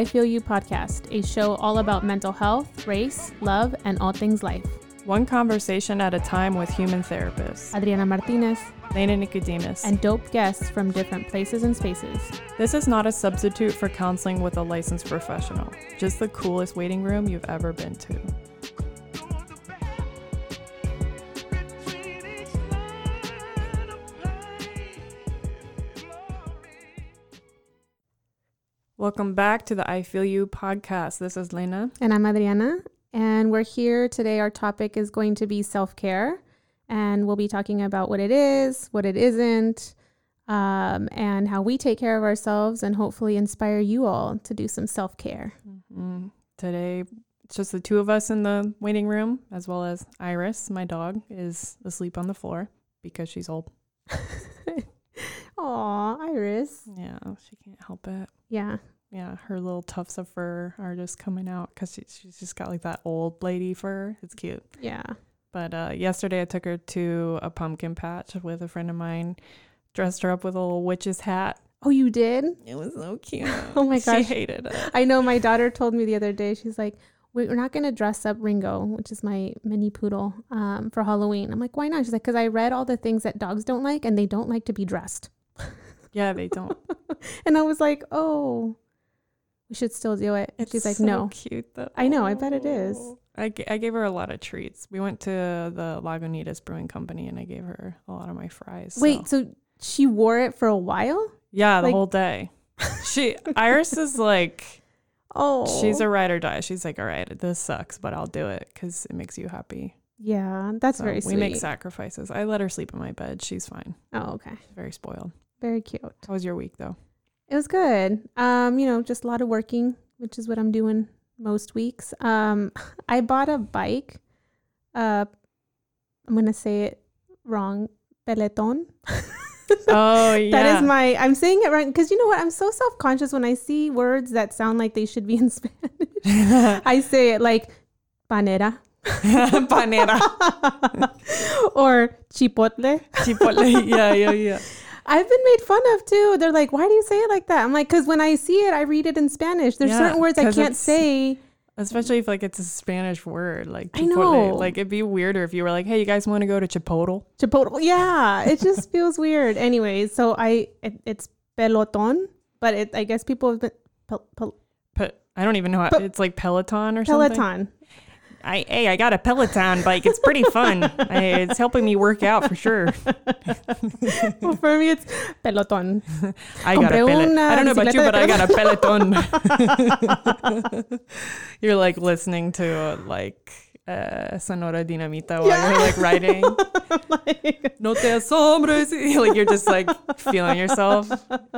Welcome to the I Feel You podcast, a show all about mental health, race, love, and all things life. One conversation at a time with human therapists, Adriana Martinez, Lena Nicodemus. and dope guests from different places and spaces. this is not a substitute for counseling with a licensed professional, just the coolest waiting room you've ever been to. Welcome back to the I Feel You podcast. This is Lena. And I'm Adriana, and we're here today. Our topic is going to be self care, and we'll be talking about what it is, what it isn't, um, and how we take care of ourselves, and hopefully inspire you all to do some self care. Mm, today, it's just the two of us in the waiting room, as well as Iris, my dog, is asleep on the floor because she's old. Aw, Iris. Yeah, she can't help it. Yeah, Yeah, her little tufts of fur are just coming out because she, she's just got like that old lady fur. It's cute. yeah. But uh, yesterday, I took her to a pumpkin patch with a friend of mine, dressed her up with a little witch's hat. Oh, you did? It was so cute. Oh my God. She hated it. I know my daughter told me the other day, she's like, "We- we're not going to dress up Ringo, which is my mini poodle, um, for Halloween. I'm like, why not? She's like, because I read all the things that dogs don't like and they don't like to be dressed. Yeah, they don't. And I was like, oh, we should still do it. And she's like, so no. cute though. I know, I bet it is. Oh. I, g- I gave her a lot of treats. We went to the Lagunitas Brewing Company and I gave her a lot of my fries. so- Wait, so she wore it for a while? yeah, the like- whole day. She Iris is like Oh, she's a ride or die. She's like, all right, this sucks, but I'll do it because it makes you happy. yeah, that's So very we sweet. make sacrifices. I let her sleep in my bed. She's fine. oh, okay. She's very spoiled. Very cute. How was your week though? It was good. Um, you know, just a lot of working, which is what I'm doing most weeks. Um, I bought a bike. Uh, I'm gonna say it wrong. Peloton. Oh yeah. That is my. I'm saying it right because you know what? I'm so self conscious when I see words that sound like they should be in Spanish. I say it like panera Panera. or chipotle. Chipotle. Yeah, yeah, yeah. I've been made fun of too. They're like, "Why do you say it like that?" I'm like, "Cause when I see it, I read it in Spanish. There's Yeah, certain words I can't say." Especially if like it's a Spanish word, like I chipotle. know. Like it'd be weirder if you were like, "Hey, you guys want to go to Chipotle?" Chipotle. Yeah, it just feels weird. Anyways, so I it, it's peloton, but it I guess people have been pel, pel, Pe- I don't even know how Pe- it's like Peloton or something. Peloton. I hey, I got a Peloton bike. It's pretty fun. I, it's helping me work out for sure. well, for me, it's peloton. I got a Peloton. I don't know about you, but I got a Peloton. you're like listening to uh, like uh, Sonora Dinamita while Yeah. you're like riding. like, no te asombres. like you're just like feeling yourself.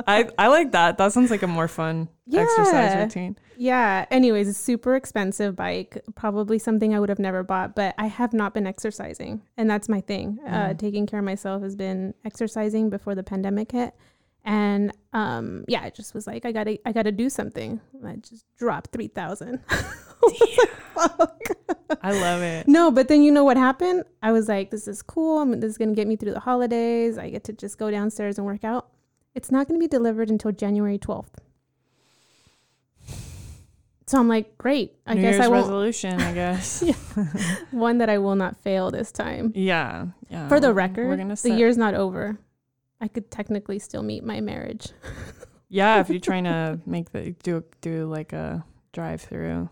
I I like that. That sounds like a more fun exercise routine. yeah. Anyways, it's super expensive bike. Probably something I would have never bought, but I have not been exercising, and that's my thing. Uh, Mm. taking care of myself has been exercising before the pandemic hit. And um, yeah, I just was like, I gotta, I gotta do something. I just dropped three thousand. I love it. No, but then you know what happened? I was like, this is cool. I mean, this is going to get me through the holidays. I get to just go downstairs and work out. It's not going to be delivered until January 12th. So I'm like, great. I New guess Year's I won't. resolution. I guess. One that I will not fail this time. yeah. Yeah. For the record, the set, year's not over. I could technically still meet my marriage. Yeah, if you're trying to make the do do like a drive through,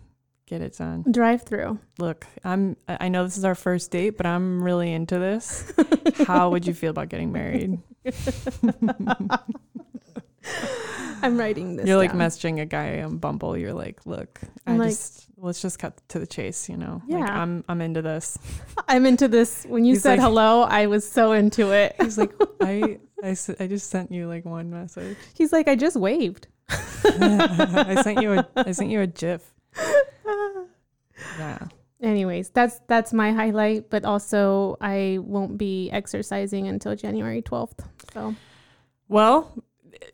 get it done. Drive through. Look, I'm. I I know this is our first date, but I'm really into this. How would you feel about getting married? I'm writing this. You're like down. messaging a guy on Bumble. You're like, look, I I'm like- just let's just cut to the chase. You know, like Yeah. I'm I'm into this. I'm into this. When you He's said like- hello, I was so into it. He's like, I I, I just sent you like one message. He's like, I just waved. I sent you a I sent you a GIF. Yeah. Anyways, that's that's my highlight, but also I won't be exercising until January 12th. So, Well,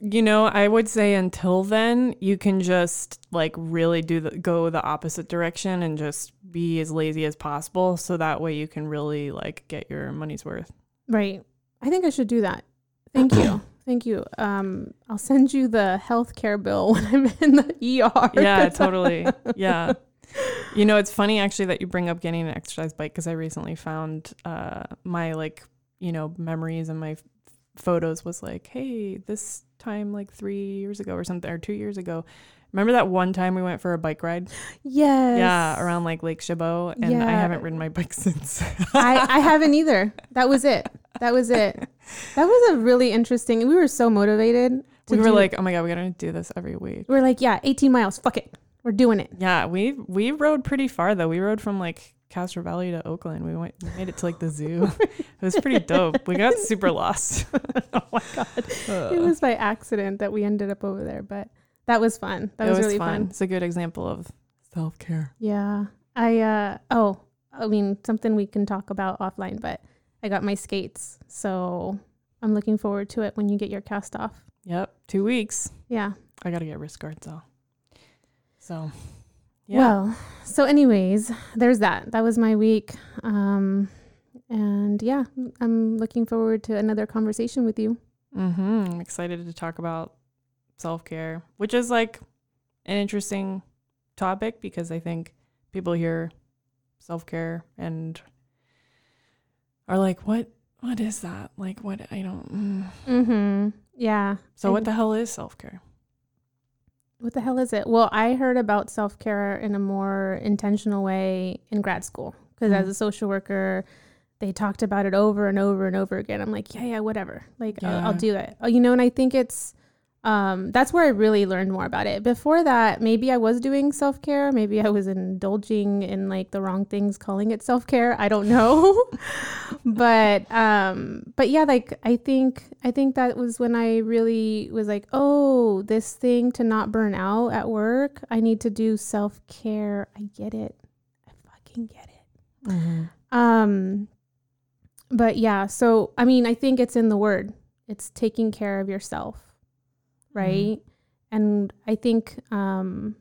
you know, I would say until then, you can just like really do the go the opposite direction and just be as lazy as possible so that way you can really like get your money's worth. right. I think I should do that. Thank you. Thank you. Um, I'll send you the health care bill when I'm in the ER. Yeah, totally. Yeah. You know, it's funny actually that you bring up getting an exercise bike because I recently found uh, my like, you know, memories and my f- photos was like, hey, this time like three years ago or something, or two years ago. Remember that one time we went for a bike ride? Yes. Yeah, around like Lake Chabot, and I haven't ridden my bike since. I, I haven't either. That was it. That was it. That was a really interesting. We were so motivated. we were do- like, oh my god, we gotta do this every week. we we're like, yeah, 18 miles. Fuck it. We're doing it. Yeah, we we rode pretty far though. We rode from like Castro Valley to Oakland. We went we made it to like the zoo. it was pretty dope. We got super lost. Oh my god. it was by accident that we ended up over there, but that was fun. That it was, was really fun. fun. It's a good example of self care. Yeah. I uh oh, I mean something we can talk about offline, but I got my skates. So I'm looking forward to it when you get your cast off. Yep, two weeks. Yeah. I gotta get wrist guards though. So, yeah, Well, so anyways, there's that. That was my week. Um and yeah, I'm looking forward to another conversation with you. Mm-hmm. I'm excited to talk about self care, which is like an interesting topic because I think people hear self care and are like, "What? What is that? Like, what? I don't." Mm. Mhm. Yeah. So, what the hell is self care? What the hell is it? Well, I heard about self care in a more intentional way in grad school because as Mm. a social worker, they talked about it over and over and over again. I'm like, yeah, yeah, whatever. Like, I'll, I'll do it. Oh, You know, and I think it's um, that's where I really learned more about it. Before that, maybe I was doing self care. Maybe I was indulging in like the wrong things, calling it self care. I don't know. but um, but yeah, like I think I think that was when I really was like, oh, this thing to not burn out at work. I need to do self care. I get it. I fucking get it. Um, but yeah, so I mean, I think it's in the word. It's taking care of yourself, right? And I think um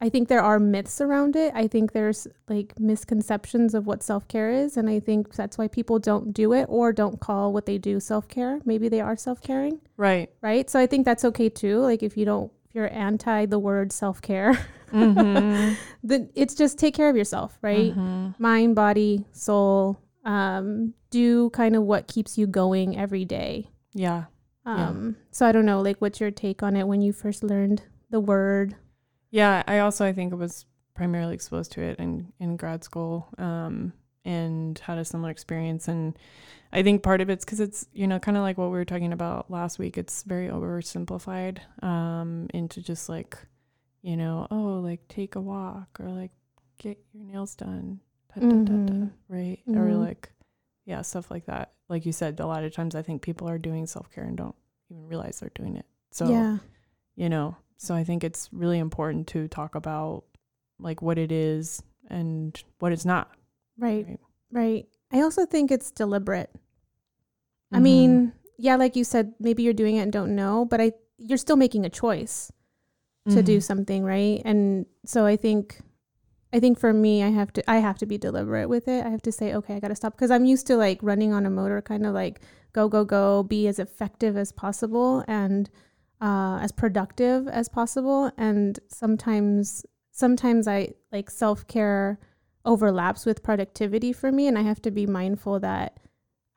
I think there are myths around it. I think there's like misconceptions of what self-care is, and I think that's why people don't do it or don't call what they do self-care. Maybe they are self-caring, Right. right? So I think that's okay too. Like if you don't if you're anti the word self-care, Mm-hmm. then it's just take care of yourself, right? mind, body, soul. Um, do kind of what keeps you going every day. Yeah. Yeah. Um, so I don't know, like, what's your take on it when you first learned the word? Yeah, I also I think I was primarily exposed to it in in grad school, um, and had a similar experience. And I think part of it's because it's you know kind of like what we were talking about last week. It's very oversimplified um, into just like you know oh like take a walk or like get your nails done, da, da, da, da, right? Or Mhm. like yeah stuff like that. Like you said, a lot of times I think people are doing self care and don't even realize they're doing it. So yeah, you know so i think it's really important to talk about like what it is and what it's not right, Right. right. I also think it's deliberate. I Mhm. mean, yeah, like you said, maybe you're doing it and don't know, but I you're still making a choice to do Mhm. something, right? And so I think I think for me I have to I have to be deliberate with it. I have to say, okay, I got to stop because I'm used to like running on a motor kind of like go go go, be as effective as possible and uh as productive as possible and sometimes sometimes I like self-care overlaps with productivity for me and I have to be mindful that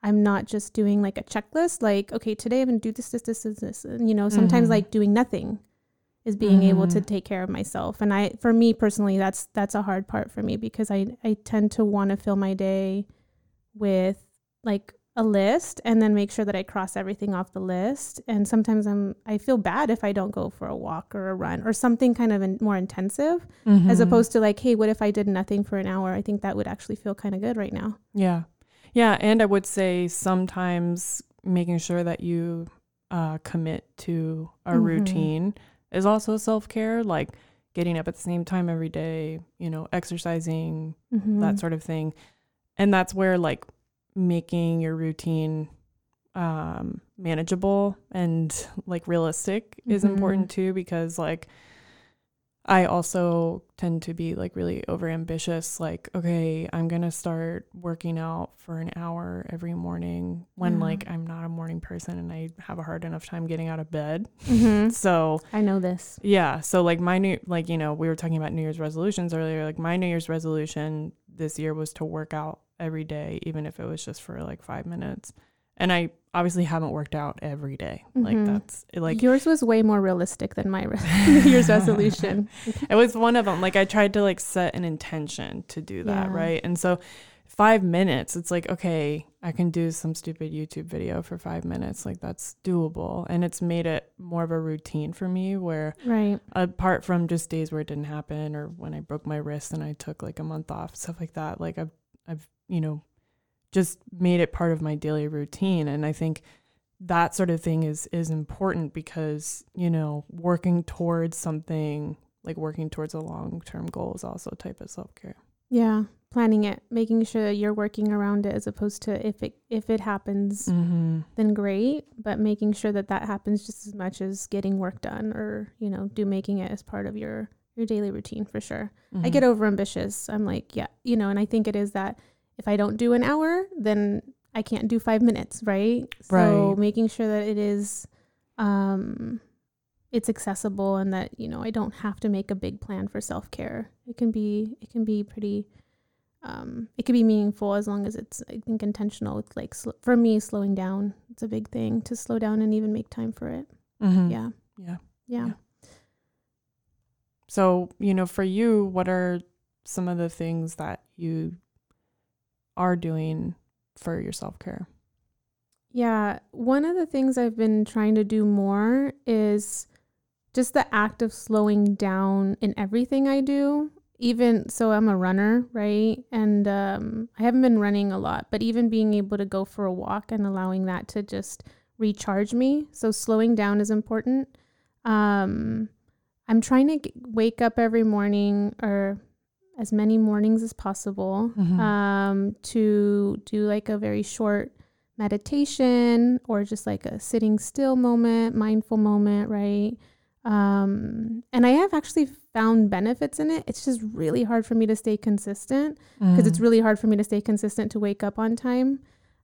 I'm not just doing like a checklist like okay, today I'm to do this this this this this and you know, sometimes Mhm. like doing nothing is being able to Mhm. take care of myself and i for me personally that's that's a hard part for me because i i tend to want to fill my day with like a list and then make sure that i cross everything off the list and sometimes i'm i feel bad if i don't go for a walk or a run or something kind of in, more intensive as Mhm. opposed to like hey what if i did nothing for an hour i think that would actually feel kind of good right now yeah yeah and i would say sometimes making sure that you uh, commit to a Mhm. routine is also self-care like getting up at the same time every day you know exercising mm-hmm. that sort of thing. And that's where like making your routine um manageable and like realistic is Mhm. important too because like I also tend to be like really overambitious. Like, okay, I'm gonna start working out for an hour every morning when Yeah. like I'm not a morning person and I have a hard enough time getting out of bed. Mm-hmm. So I know this. yeah, so like my new like you know we were talking about New Year's resolutions earlier. Like my New Year's resolution this year was to work out every day, even if it was just for like five minutes. And I obviously haven't worked out every day. Like Mhm. that's like yours was way more realistic than my re- New Year's resolution. it was one of them. Like I tried to like set an intention to do that, Yeah. right? And so five minutes, it's like, okay, I can do some stupid YouTube video for five minutes. Like that's doable. And it's made it more of a routine for me where Right. apart from just days where it didn't happen or when I broke my wrist and I took like a month off, stuff like that, like I've I've, you know, just made it part of my daily routine. And I think that sort of thing is is important because, you know, working towards something like working towards a long term goal is also a type of self care. Yeah. Planning it, making sure you're working around it as opposed to if it if it happens, Mm-hmm. then great. But making sure that that happens just as much as getting work done, or you know, do making it as part of your your daily routine for sure. I get over ambitious. I'm like, yeah, you know, and I think it is that if I don't do an hour, then I can't do five minutes, right? right. So making sure that it is, um, it's accessible and that you know I don't have to make a big plan for self care. It can be it can be pretty, um, it can be meaningful as long as it's I think intentional. With like sl- for me, slowing down. It's a big thing to slow down and even make time for it. Mhm. Yeah, Yeah. yeah. Yeah. So, you know, for you, what are some of the things that you are doing for your self care? Yeah, one of the things I've been trying to do more is just the act of slowing down in everything I do. Even so, I'm a runner, right? And um, I haven't been running a lot, but even being able to go for a walk and allowing that to just recharge me. So, slowing down is important. Um, I'm trying to g wake up every morning or as many mornings as possible Mhm. um, to do like a very short meditation or just like a sitting still moment, mindful moment, right? Um, and I have actually found benefits in it. It's just really hard for me to stay consistent because it's Mm. really hard for me to stay consistent to wake up on time.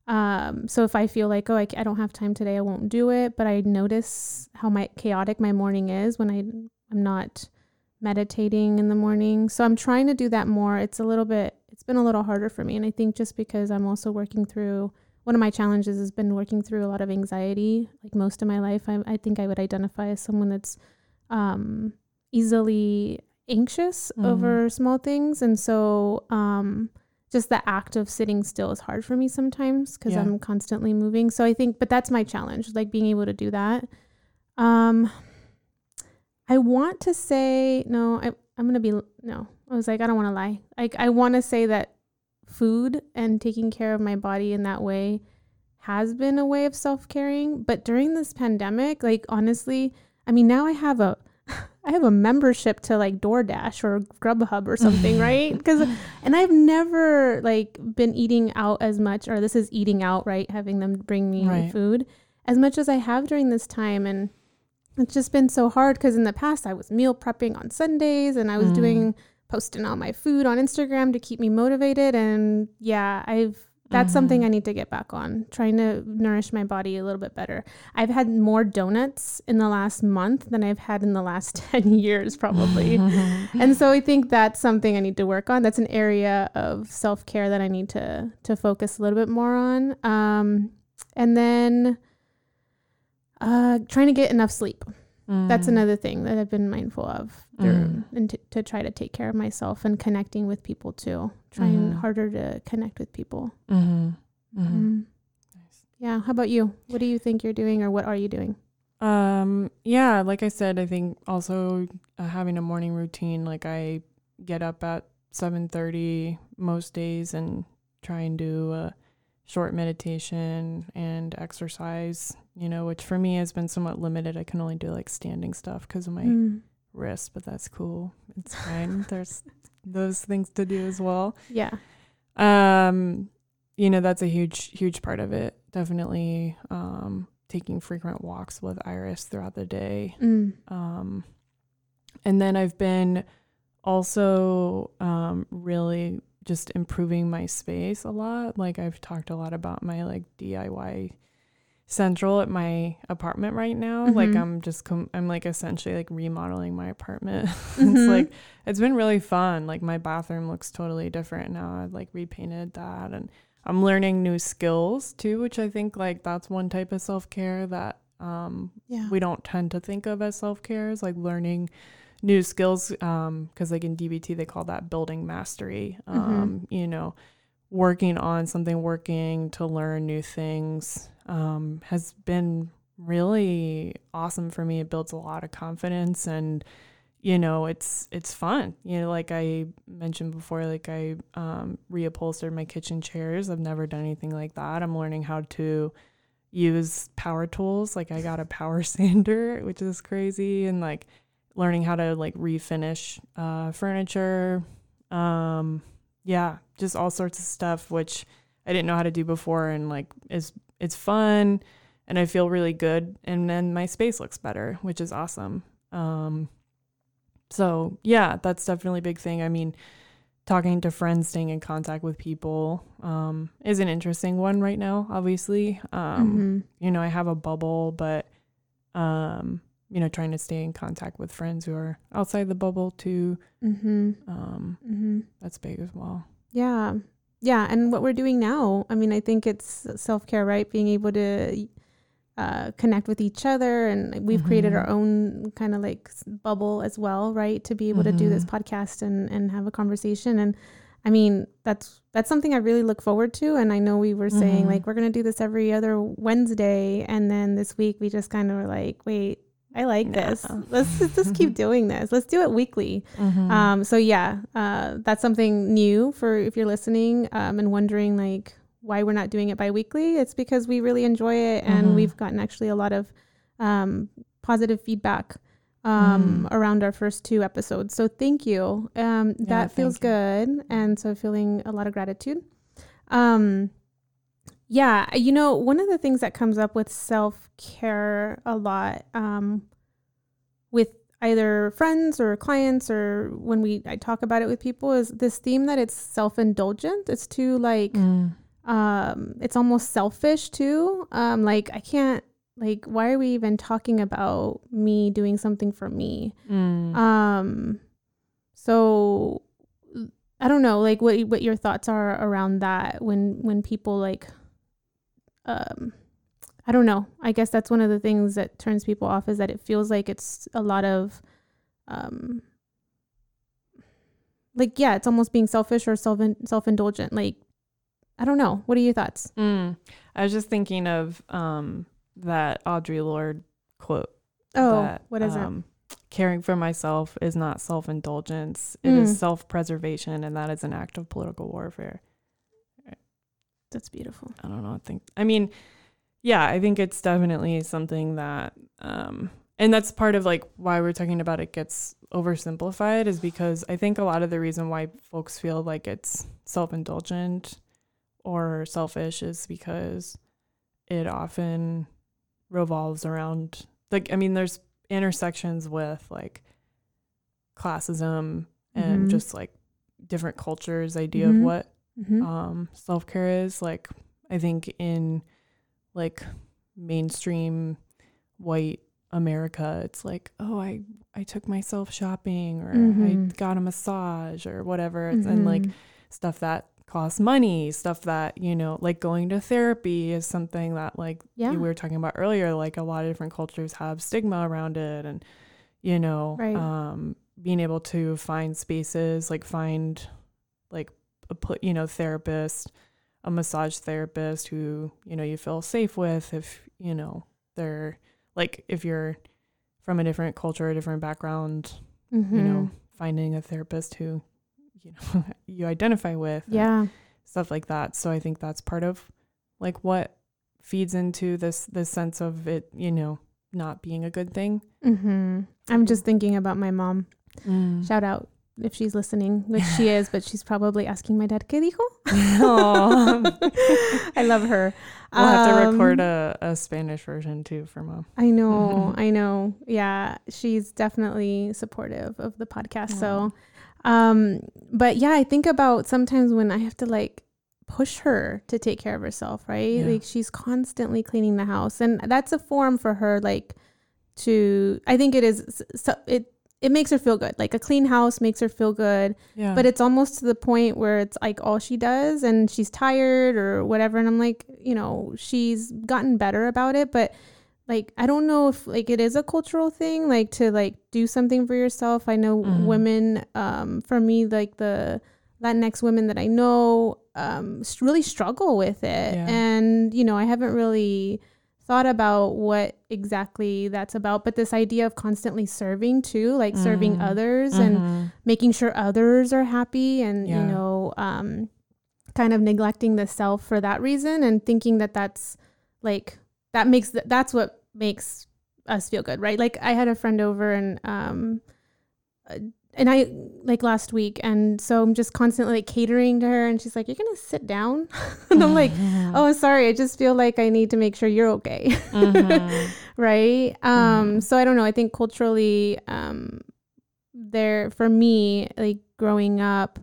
Um, so if I feel like, oh, I don't have time today, I won't do it. But I notice how my chaotic my morning is when I I'm not meditating in the morning. So I'm trying to do that more. It's a little bit, it's been a little harder for me. And I think just because I'm also working through one of my challenges has been working through a lot of anxiety. Like most of my life, I, I think I would identify as someone that's um, easily anxious Mhm. over small things. And so um, just the act of sitting still is hard for me sometimes because Yeah. I'm constantly moving. So I think, but that's my challenge, like being able to do that. Um, I want to say no. I I'm gonna be no. I was like I don't want to lie. Like I want to say that food and taking care of my body in that way has been a way of self caring. But during this pandemic, like honestly, I mean now I have a I have a membership to like DoorDash or Grubhub or something, right? Because and I've never like been eating out as much, or this is eating out, right? Having them bring me Right. food as much as I have during this time, and it's just been so hard because in the past I was meal prepping on Sundays and I was Mm. doing posting all my food on Instagram to keep me motivated, and yeah, I've that's something Mhm. I need to get back on, trying to nourish my body a little bit better. I've had more donuts in the last month than I've had in the last 10 years, probably. and so I think that's something I need to work on. That's an area of self care that I need to to focus a little bit more on. Um, and then uh, trying to get enough sleep. That's Mm. another thing that I've been mindful of, Mm. and to, to try to take care of myself and connecting with people too. Trying Mhm. harder to connect with people. Mhm. Mhm. Mm. Nice. Yeah. How about you? What do you think you're doing, or what are you doing? Um, yeah, like I said, I think also uh, having a morning routine, like I get up at 7:30 most days and try and do a short meditation and exercise, you know, which for me has been somewhat limited. I can only do like standing stuff because of my Mm. wrist, but that's cool. It's fine. There's those things to do as well. Yeah. Um, you know, that's a huge, huge part of it. Definitely um, taking frequent walks with Iris throughout the day. Mm. Um, and then I've been also um, really just improving my space a lot. Like I've talked a lot about my like DIY central at my apartment right now. Mm-hmm. Like I'm just com- I'm like essentially like remodeling my apartment. Mm-hmm. it's like it's been really fun. Like my bathroom looks totally different now. I've like repainted that and I'm learning new skills too, which I think like that's one type of self-care that um yeah. we don't tend to think of as self-care is like learning new skills um because like in DBT they call that building mastery. Mm-hmm. Um you know, working on something working to learn new things um, has been really awesome for me. It builds a lot of confidence and you know it's it's fun you know like i mentioned before like i um, reupholstered my kitchen chairs i've never done anything like that i'm learning how to use power tools like i got a power sander which is crazy and like learning how to like refinish uh, furniture um yeah just all sorts of stuff which i didn't know how to do before and like is it's fun and I feel really good and then my space looks better, which is awesome. Um, so yeah, that's definitely a big thing. I mean, talking to friends, staying in contact with people um, is an interesting one right now, obviously. Um, mm-hmm. You know, I have a bubble, but, um, you know, trying to stay in contact with friends who are outside the bubble too. Mm-hmm. Um, mm-hmm. That's big as well. Yeah yeah and what we're doing now i mean i think it's self-care right being able to uh, connect with each other and we've mm-hmm. created our own kind of like bubble as well right to be able mm-hmm. to do this mm-hmm. podcast and and have a conversation and i mean that's that's something i really look forward to and i know we were saying mm-hmm. like we're going to do this every other wednesday and then this week we just kind of were like wait I like no. this. Let's just keep doing this. Let's do it weekly. Mm-hmm. Um, so yeah, uh, that's something new for if you're listening um, and wondering like why we're not doing it bi-weekly. It's because we really enjoy it and mm-hmm. we've gotten actually a lot of um, positive feedback um, mm. around our first two episodes. So thank you. Um, yeah, that feels good, and so feeling a lot of gratitude. Um, yeah, you know, one of the things that comes up with self care a lot um, with either friends or clients or when we I talk about it with people is this theme that it's self indulgent. It's too like mm. um, it's almost selfish too. Um, like I can't like why are we even talking about me doing something for me? Mm. Um, so I don't know, like what what your thoughts are around that when when people like um I don't know. I guess that's one of the things that turns people off is that it feels like it's a lot of um like yeah, it's almost being selfish or self self indulgent. Like I don't know. What are your thoughts? Mm. I was just thinking of um that Audre Lorde quote. Oh, that, what is um, it? Caring for myself is not self indulgence. It mm. is self preservation, and that is an act of political warfare. That's beautiful. I don't know. I think, I mean, yeah, I think it's definitely something that, um, and that's part of like why we're talking about it gets oversimplified is because I think a lot of the reason why folks feel like it's self indulgent or selfish is because it often revolves around, like, I mean, there's intersections with like classism and mm-hmm. just like different cultures' idea mm-hmm. of what mm-hmm. um, self care is. Like, I think in like mainstream white America, it's like, oh, I I took myself shopping or mm-hmm. I got a massage or whatever, mm-hmm. and like stuff that costs money, stuff that you know, like going to therapy is something that like yeah. we were talking about earlier. Like a lot of different cultures have stigma around it, and you know, right. um, being able to find spaces, like find like a put you know therapist a massage therapist who you know you feel safe with if you know they're like if you're from a different culture a different background mm-hmm. you know mm-hmm. finding a therapist who you know you identify with yeah stuff like that so i think that's part of like what feeds into this this sense of it you know not being a good thing mm-hmm. i'm just thinking about my mom mm. shout out if she's listening, which she is, but she's probably asking my dad, ¿qué dijo? I love her. We'll have to Um, record a, a Spanish version too for mom. I know, I know. Yeah, she's definitely supportive of the podcast. So, um, but yeah, I think about sometimes when I have to like push her to take care of herself, right? Yeah. Like she's constantly cleaning the house, and that's a form for her, like to. I think it is. So it it makes her feel good. Like a clean house makes her feel good, Yeah. but it's almost to the point where it's like all she does, and she's tired or whatever. And I'm like, you know, she's gotten better about it, but like I don't know if like it is a cultural thing like to like do something for yourself. I know Mhm. women um for me like the Latinx women that I know um really struggle with it Yeah. and you know I haven't really thought about what exactly that's about but this idea of constantly serving too like serving Mm. others and Mhm. making sure others are happy and you know um kind of neglecting the self for that reason and thinking that that's like that makes th- that's what makes us feel good right like i had a friend over and um uh, and i like last week and so i'm just constantly like catering to her and she's like you're gonna sit down and i'm like oh sorry i just feel like i need to make sure you're okay Mhm. right um Mhm. so i don't know i think culturally um there for me like growing up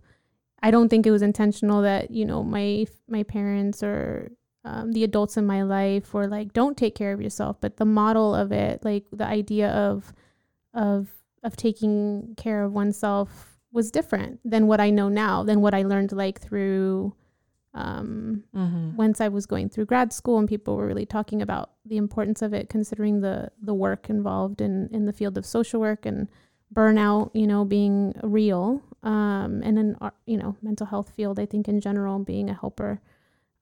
i don't think it was intentional that you know my my parents or um, the adults in my life were like don't take care of yourself but the model of it like the idea of of of taking care of oneself was different than what i know now than what i learned like through um Mhm. once I was going through grad school and people were really talking about the importance of it, considering the the work involved in in the field of social work and burnout, you know, being real, um, and in our, you know mental health field, I think in general being a helper,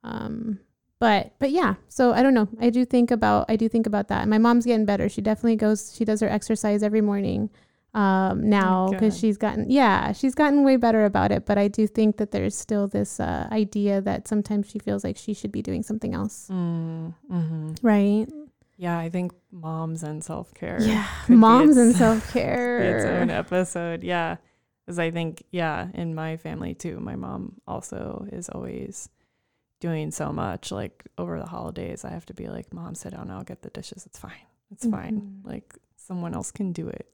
um, but but yeah, so I don't know. I do think about I do think about that. And my mom's getting better. She definitely goes. She does her exercise every morning um now because good. she's gotten yeah she's gotten way better about it but i do think that there's still this uh, idea that sometimes she feels like she should be doing something else Mm, mhm. right Yeah, I think moms and self care. yeah moms and its- own self-care its An episode. Yeah. Because I think, yeah, in my family too, my mom also is always doing so much. Like over the holidays, I have to be like, Mom, sit down. I'll get the dishes. It's fine. It's fine. Mhm. Like someone else can do it.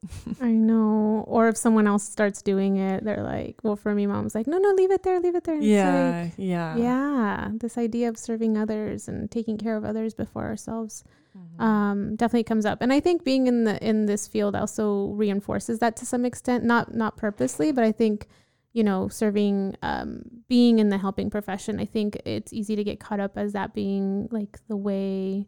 i know or if someone else starts doing it they're like well for me mom's like no no leave it there leave it there And yeah. like, yeah. yeah this idea of serving others and taking care of others before ourselves Mhm. um, definitely comes up. And I think being in the in this field also reinforces that to some extent, not not purposely, but I think you know serving um, being in the helping profession. I think it's easy to get caught up as that being like the way,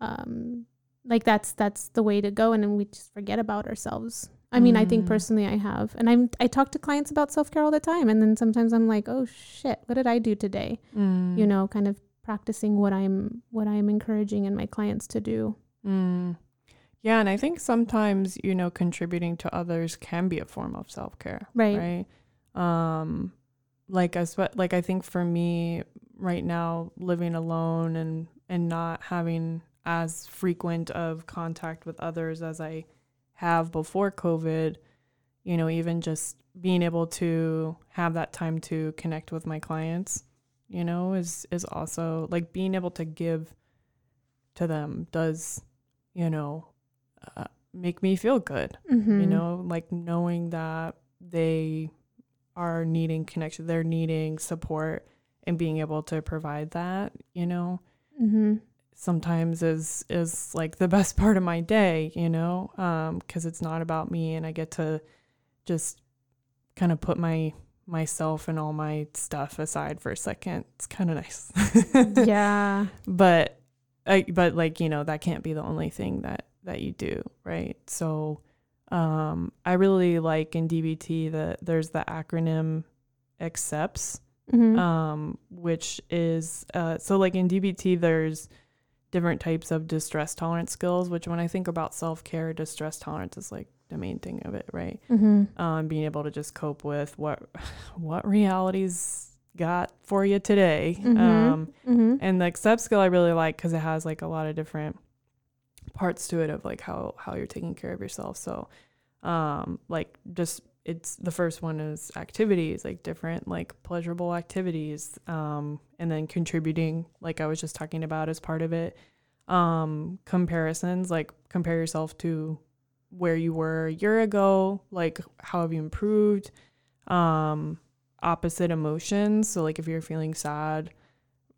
um, like that's that's the way to go, and then we just forget about ourselves. I mean, I think Mm. personally I have, and I'm I talk to clients about self care all the time, and then sometimes I'm like, oh shit, what did I do today? Mm. You know, kind of practicing what I'm what I'm encouraging in my clients to do. Mm. Yeah, and I think sometimes, you know, contributing to others can be a form of self-care, Right. right? Um like I spe- like I think for me right now living alone and and not having as frequent of contact with others as I have before COVID, you know, even just being able to have that time to connect with my clients, you know, is is also like being able to give to them does, you know, uh, make me feel good. Mm-hmm. You know, like knowing that they are needing connection, they're needing support, and being able to provide that, you know, Mm-hmm. Sometimes is is like the best part of my day, you know, because it's not about me, and I get to just kind of put my myself and all my stuff aside for a second. It's kind of nice. yeah. but I, but like you know that can't be the only thing that that you do right so um i really like in dbt that there's the acronym accepts Mm-hmm. um which is uh so like in dbt there's different types of distress tolerance skills which when i think about self-care distress tolerance is like the main thing of it right mm-hmm. um, being able to just cope with what what realities got for you today. Mhm. Um, Mm-hmm. and the accept skill I really like because it has like a lot of different parts to it of like how how you're taking care of yourself. So, um, like just it's the first one is activities, like different like pleasurable activities, um, and then contributing, like I was just talking about as part of it. Um, comparisons, like compare yourself to where you were a year ago, like how have you improved? Um, opposite emotions. So like if you're feeling sad,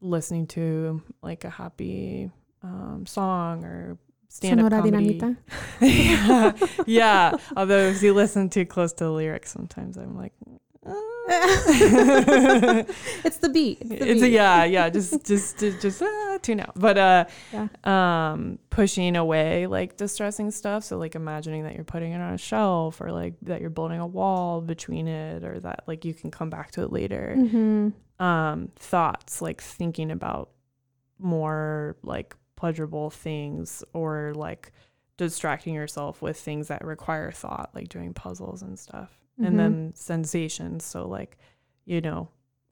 listening to like a happy um, song or stand up comedy. Dinamita. yeah, yeah. Although if you listen too close to the lyrics, sometimes I'm like, it's the beat. It's, the it's beat. A, yeah, yeah. Just, just, just, just uh, tune out. But uh, yeah. um, pushing away like distressing stuff. So like imagining that you're putting it on a shelf, or like that you're building a wall between it, or that like you can come back to it later. Mm-hmm. Um, thoughts like thinking about more like pleasurable things, or like distracting yourself with things that require thought, like doing puzzles and stuff mm-hmm. and then sensations. So like, you know,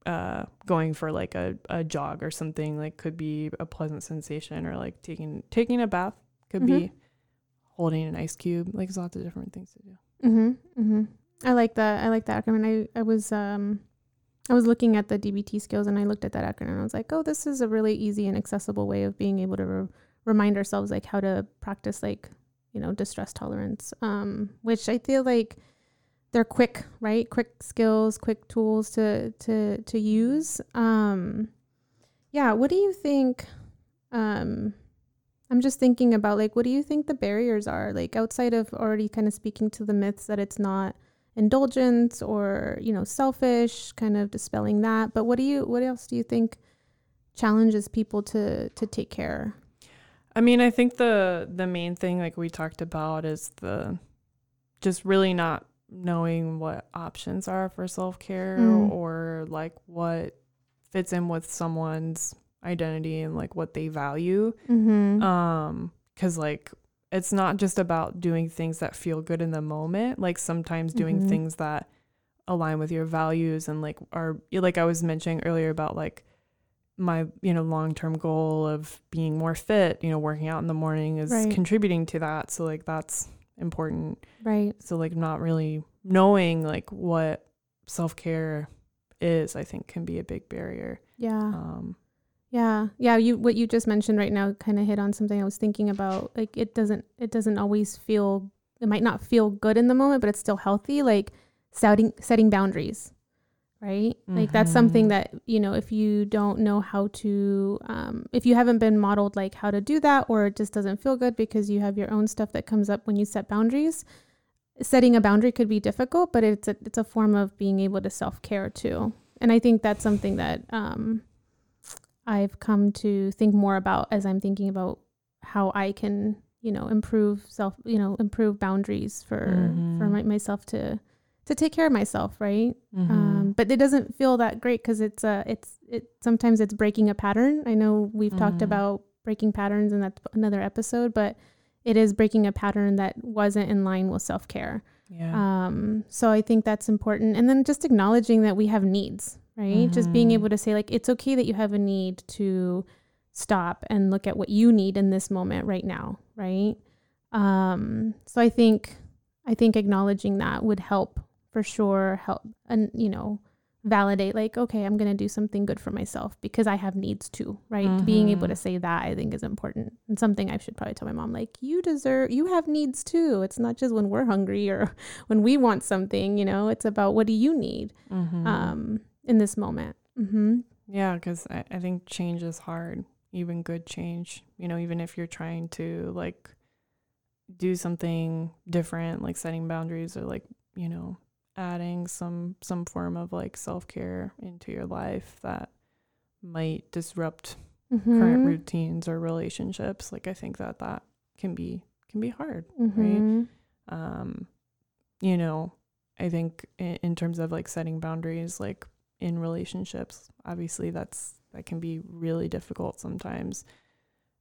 uh, going for like a, a jog or something like could be a pleasant sensation or like taking taking a bath could mm-hmm. be holding an ice cube. Like there's lots of different things to do. Mm-hmm. Mm-hmm. I like that. I like that acronym. I, I was um I was looking at the DBT skills and I looked at that acronym and I was like, oh, this is a really easy and accessible way of being able to re- remind ourselves like how to practice like you know distress tolerance. Um, which I feel like they're quick, right? Quick skills, quick tools to to to use. Um, yeah. What do you think? Um, I'm just thinking about like, what do you think the barriers are? Like outside of already kind of speaking to the myths that it's not indulgence or you know selfish, kind of dispelling that. But what do you? What else do you think challenges people to to take care? I mean, I think the the main thing, like we talked about, is the just really not knowing what options are for self care mm. or like what fits in with someone's identity and like what they value. Mm-hmm. Um, because like it's not just about doing things that feel good in the moment. Like sometimes doing mm-hmm. things that align with your values and like are like I was mentioning earlier about like my you know long term goal of being more fit. You know, working out in the morning is right. contributing to that. So like that's important. Right. So like not really knowing like what self-care is, I think can be a big barrier. Yeah. Um yeah. Yeah, you what you just mentioned right now kind of hit on something I was thinking about. Like it doesn't it doesn't always feel it might not feel good in the moment, but it's still healthy like setting setting boundaries right mm-hmm. like that's something mm-hmm. that you know if you don't know how to um, if you haven't been modeled like how to do that or it just doesn't feel good because you have your own stuff that comes up when you set boundaries setting a boundary could be difficult but it's a it's a form of being able to self-care too and i think that's something that um, i've come to think more about as i'm thinking about how i can you know improve self you know improve boundaries for mm-hmm. for my, myself to to take care of myself, right? Mm-hmm. Um, but it doesn't feel that great because it's uh it's it sometimes it's breaking a pattern. I know we've mm-hmm. talked about breaking patterns and that's another episode, but it is breaking a pattern that wasn't in line with self care. Yeah. Um, so I think that's important, and then just acknowledging that we have needs, right? Mm-hmm. Just being mm-hmm. able to say like it's okay that you have a need to stop and look at what you need in this moment right now, right? Um, so I think I think acknowledging that would help for sure help and you know validate like okay i'm going to do something good for myself because i have needs too right mm-hmm. being able to mm-hmm. say that i think is important and something i should probably tell my mom like you deserve you have needs too it's not just when we're hungry or when we want something you know it's about what do you need mm-hmm. um in this moment mm-hmm. yeah because I, I think change is hard even good change you know even if you're trying to like do something different like setting boundaries or like you know adding some some form of like self-care into your life that might disrupt mm-hmm. current routines or relationships like i think that that can be can be hard mm-hmm. right um you know i think in, in terms of like setting boundaries like in relationships obviously that's that can be really difficult sometimes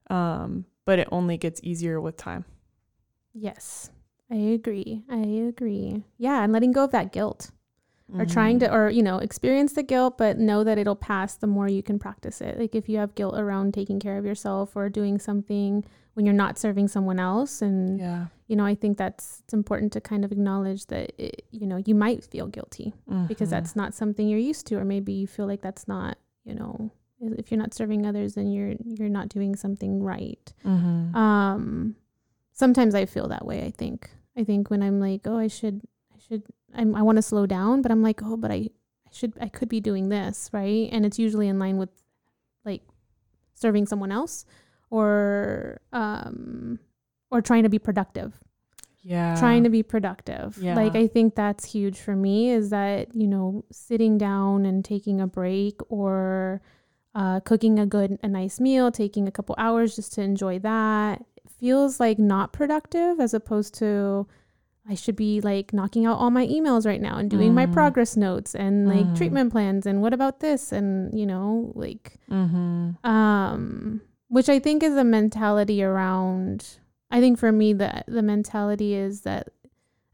um but it only gets easier with time yes I agree. I agree. Yeah, and letting go of that guilt, or trying Mm-hmm. to or you know experience the guilt but know that it'll pass the more you can practice it like if you have guilt around taking care of yourself or doing something when you're not serving someone else and Yeah. you know i think that's it's important to kind of acknowledge that it, you know you might feel guilty because Mhm. that's not something you're used to or maybe you feel like that's not you know if you're not serving others then you're you're not doing something right Mhm. um sometimes i feel that way i think i think when i'm like oh i should i should I'm, i want to slow down but i'm like oh but i i should i could be doing this right and it's usually in line with like serving someone else or um or trying to be productive yeah. trying to be productive. Yeah. Like I think that's huge for me is that, you know, sitting down and taking a break or uh, cooking a good a nice meal, taking a couple hours just to enjoy that feels like not productive as opposed to I should be like knocking out all my emails right now and doing my Mm. progress notes and like Mm. treatment plans and what about this and you know like Mhm. um which i think is a mentality around i think for me the the mentality is that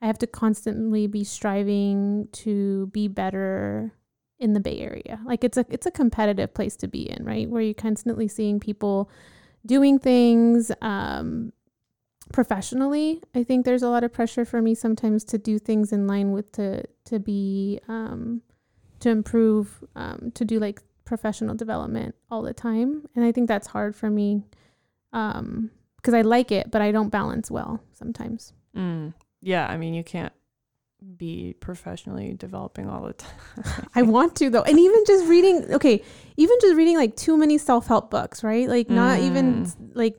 i have to constantly be striving to be better in the bay area like it's a it's a competitive place to be in right where you're constantly seeing people doing things um professionally i think there's a lot of pressure for me sometimes to do things in line with to to be um to improve um to do like professional development all the time and i think that's hard for me um because i like it but i don't balance well sometimes Mm. Yeah. I mean, you can't be professionally developing all the time. i want to though and even just reading okay even just reading like too many self-help books right like not even like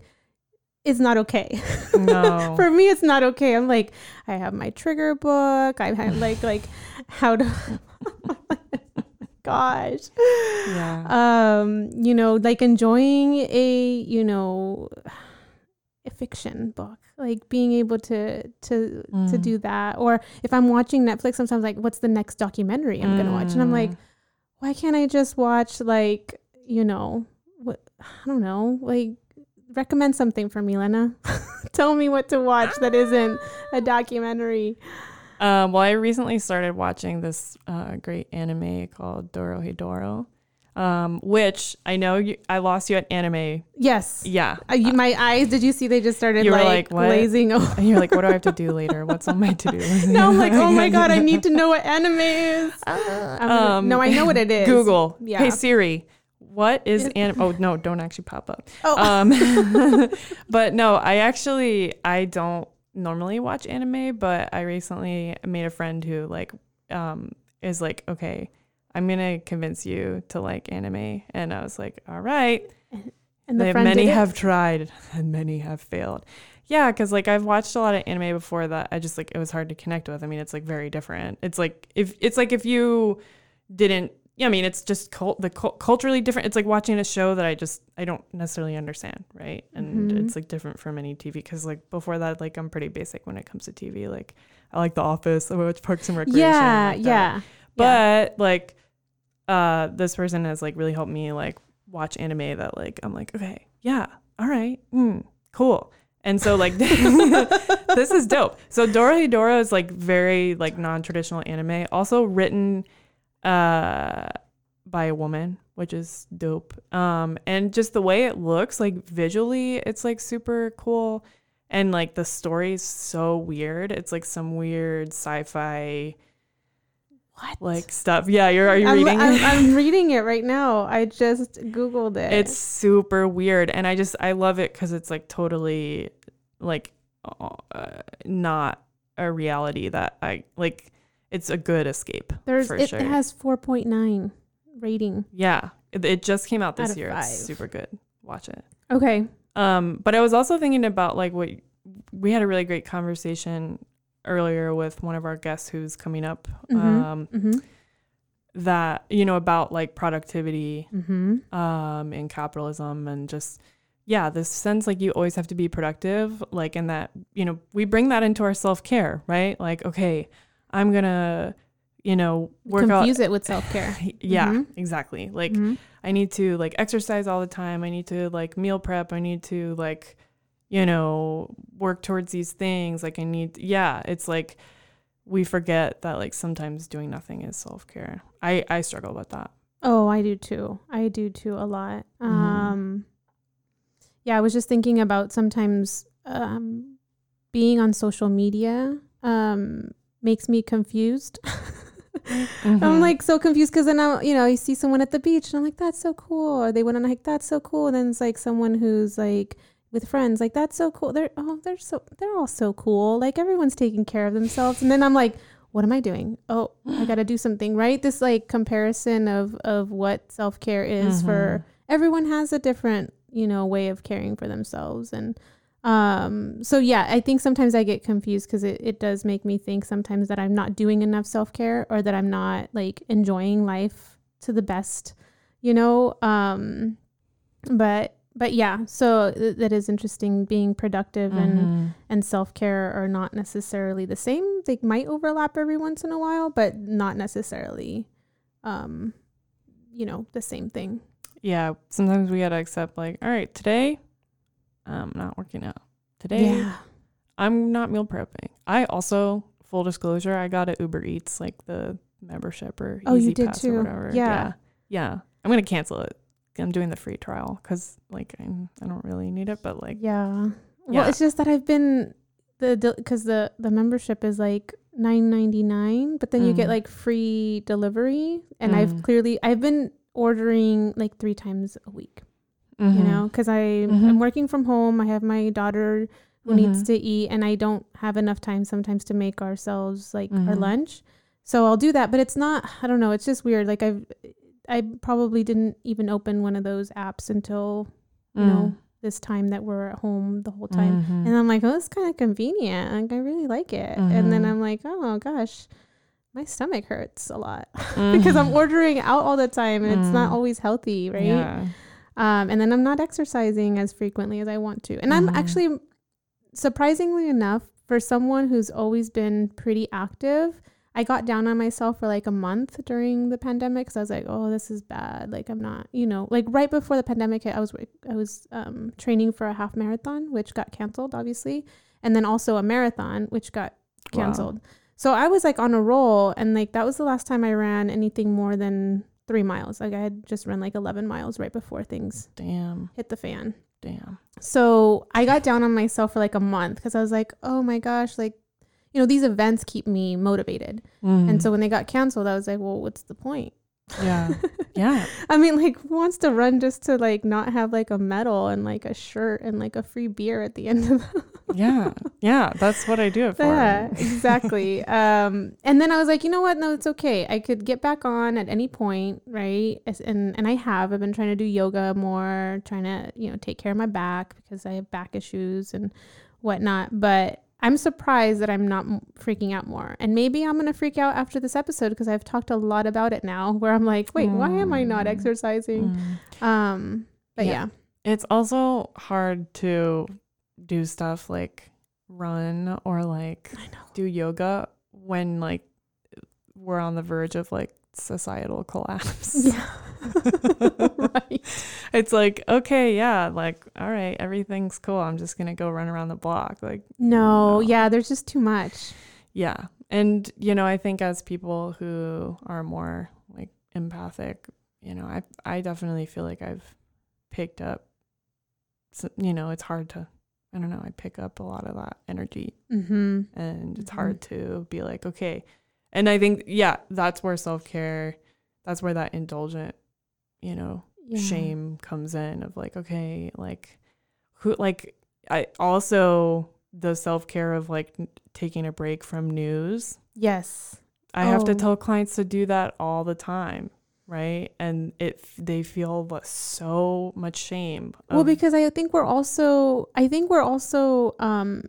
it's not okay No. for me it's not okay i'm like i have my trigger book i have like like how to gosh yeah. um you know like enjoying a you know a fiction book like being able to to to Mm. do that or if i'm watching netflix sometimes like what's the next documentary i'm gonna watch and i'm like Mm. why can't i just watch like you know what i don't know like recommend something for me lena tell me what to watch that isn't a documentary Um, well, I recently started watching this uh, great anime called Dorohedoro, um, which I know you, I lost you at anime. yes Yeah. uh, you, my eyes did you see they just started You were like, like, what? glazing over And you're like, what do I have to do later? What's on my to do list? now i'm like oh my god i need to know what anime is I'm Um, no i know what it is Google. Yeah. Hey Siri, what is anime? Oh no, don't actually pop up. oh Um, but no, I actually I don't normally watch anime, but I recently made a friend who like um is like, okay, I'm gonna convince you to like anime, and I was like, all right. and the They- many have tried and many have failed. Yeah, because like I've watched a lot of anime before that I just like it was hard to connect with. I mean, it's like very different. It's like if it's like if you didn't. Yeah, I mean, it's just cult, the cul- culturally different. It's like watching a show that I just I don't necessarily understand, right? And Mhm. it's like different from any TV because like before that, like I'm pretty basic when it comes to TV. Like I like The Office, I watch Parks and Recreation. yeah like yeah yeah. But like uh this person has like really helped me like watch anime that like I'm like, okay, yeah, all right, mm, cool. And so like this is dope. So Dorohedoro is like very like non-traditional anime, also written uh by a woman, which is dope. Um and just the way it looks like visually, it's like super cool. And like the story's so weird. It's like some weird sci-fi what like stuff. Yeah, you're are you I'm, reading? I'm, it? I'm reading it right now i just googled it it's super weird, and I just I love it because it's like totally like uh, not a reality that I like. It's a good escape there's it sure. has 4.9 rating yeah, it, it just came out Out this of year. five. It's super good. Watch it. okay Um, but I was also thinking about like what we had a really great conversation earlier with one of our guests who's coming up. Mhm. Um, mm-hmm that you know about like productivity mm-hmm um in capitalism and just yeah this sense like you always have to be productive like in that you know we bring that into our self-care right like okay i'm gonna you know work out confuse it with self-care yeah Mhm. exactly like Mhm. i need to like exercise all the time i need to like meal prep i need to like you know work towards these things like i need yeah it's like we forget that like sometimes doing nothing is self care. I I struggle with that. Oh, I do too. I do too a lot. Mhm. Um yeah, I was just thinking about sometimes um being on social media um makes me confused. I'm Mhm. like so confused because then I, you know, you see someone at the beach and I'm like, that's so cool. Or they went on a hike, that's so cool. And then it's like someone who's like with friends, like that's so cool. They're oh, they're so they're all so cool. Like everyone's taking care of themselves. And then I'm like, what am I doing? Oh, I got to do something, right? This like comparison of of what self care is for everyone has a different you know way of caring for themselves and um so yeah i think sometimes i get confused because it, it does make me think sometimes that i'm not doing enough self-care or that i'm not like enjoying life to the best you know um but but yeah so th- that is interesting being productive and Mhm. and self-care are not necessarily the same they might overlap every once in a while but not necessarily um you know the same thing yeah. Sometimes we gotta accept like, all right, today I'm not working out. Today yeah I'm not meal prepping. I also full disclosure, I got a Uber Eats like the membership or Oh, you Eats did Pass too. or whatever. Yeah. yeah, yeah. I'm gonna cancel it. I'm doing the free trial because like I'm, I don't really need it, but like Yeah. Well, it's just that I've been the because the the membership is like nine ninety nine, but then you get Mm. like free delivery, and I've Mm. clearly I've been ordering like three times a week. You mhm. know, because I Mhm. I'm working from home. I have my daughter who needs Mhm. to eat, and I don't have enough time sometimes to make ourselves like our Mhm. lunch. So I'll do that, but it's not. I don't know. It's just weird. Like I've I probably didn't even open one of those apps until you know this time that we're at home the whole time. Mhm. And I'm like, oh, it's kind of convenient. Like, I really like it. And then Mhm. I'm like, oh gosh, my stomach hurts a lot because I'm ordering out all the time and it's not Mm. always healthy, right? Yeah. Um, and then I'm not exercising as frequently as I want to. And I'm Mhm. actually, surprisingly enough, for someone who's always been pretty active, I got down on myself for like a month during the pandemic because I was like, oh, this is bad. Like I'm not, you know, like right before the pandemic hit, I was I was um, training for a half marathon, which got canceled, obviously, and then also a marathon, which got Wow. canceled. So I was like on a roll, and like that was the last time I ran anything more than three miles. Like I had just run like 11 miles right before things Damn. hit the fan. Damn. So I got down on myself for like a month because I was like, oh my gosh, like, you know, these events keep me motivated. Mm. And so when they got canceled, I was like, well, what's the point? yeah. Yeah. I mean, like, who wants to run just to like not have like a medal and like a shirt and like a free beer at the end of the Yeah. Yeah. That's what I do it for. Yeah, exactly. um, and then I was like, you know what? No, it's okay. I could get back on at any point, right? And and I have. I've been trying to do yoga more, trying to you know take care of my back because I have back issues and whatnot. But I'm surprised that I'm not freaking out more. And maybe I'm gonna freak out after this episode because I've talked a lot about it now. Where I'm like, wait, why am I not Mm. exercising? Mm. Um, but Yeah. yeah, It's also hard to do stuff like run or like do yoga when like we're on the verge of like societal collapse. Yeah. right. It's like, okay, yeah, like all right, everything's cool. I'm just going to go run around the block. Like No, No. yeah, there's just too much. Yeah. And, you know, I think as people who are more like empathic, you know, I I definitely feel like I've picked up, you know, it's hard to, I don't know, I pick up a lot of that energy Mm-hmm. and it's Mhm. hard to be like, okay. And I think, yeah, that's where self care, that's where that indulgent, you know, shame comes in of like, okay, like, who, like, I also, the self care of like n- taking a break from news. Yes. I have to Oh. tell clients to do that all the time, right? And it they feel so much shame. well, because I think we're also, I think we're also, um,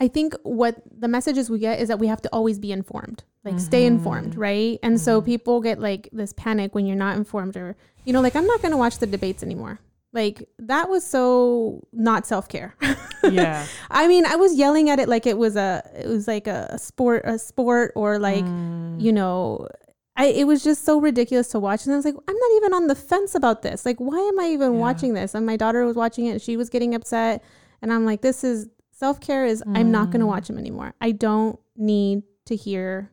I think what the messages we get is that we have to always be informed, like stay informed, right? And so Mhm. people get like this panic when you're not informed, or you know, like I'm not going to watch the debates anymore. Like that was so not self care. yeah, I mean, I was yelling at it like it was a, it was like a sport, a sport, or like Mm. you know I, it was just so ridiculous to watch and i was like i'm not even on the fence about this like why am i even Yeah. watching this and my daughter was watching it and she was getting upset and i'm like this is Self care is I'm not going to Mm. watch them anymore. I don't need to hear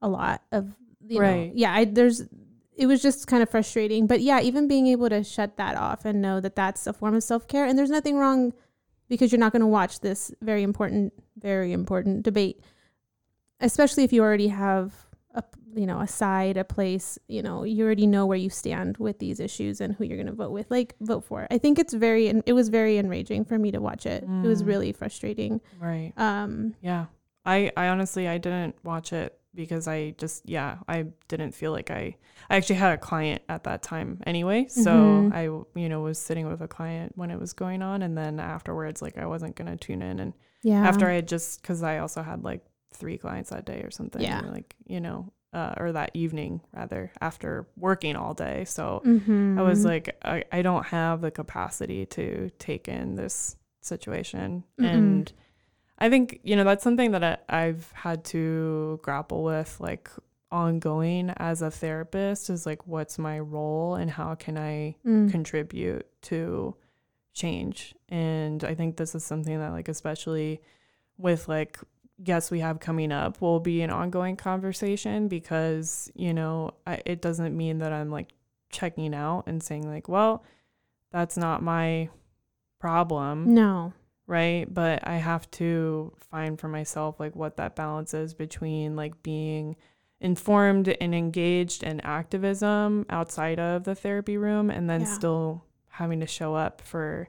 a lot of you know. Right. Yeah, I there's it was just kind of frustrating, but yeah, even being able to shut that off and know that that's a form of self care, and there's nothing wrong because you're not going to watch this very important, very important debate, especially if you already have a you know a side, a place, you know, you already know where you stand with these issues and who you're going to vote with. Like vote for. I think it's very, it was very enraging for me to watch it. It was Mm. really frustrating. Right. Um, Yeah. I I honestly I didn't watch it because I just yeah, I didn't feel like I I actually had a client at that time anyway. So Mhm. I you know was sitting with a client when it was going on and then afterwards like I wasn't going to tune in and yeah. after I had just cuz I also had like three clients that day or something Yeah. like, you know, uh, or that evening rather after working all day. So Mhm. I was like, I, I don't have the capacity to take in this situation. Mm-mm. And I think, you know, that's something that I, I've had to grapple with, like ongoing as a therapist is like, what's my role and how can I Mm. contribute to change? And I think this is something that, like, especially with like guests we have coming up, will be an ongoing conversation because, you know, I, it doesn't mean that I'm like checking out and saying, like, well, that's not my problem no. Right but i have to find for myself like what that balance is between like being informed and engaged in activism outside of the therapy room and then Yeah. still having to show up for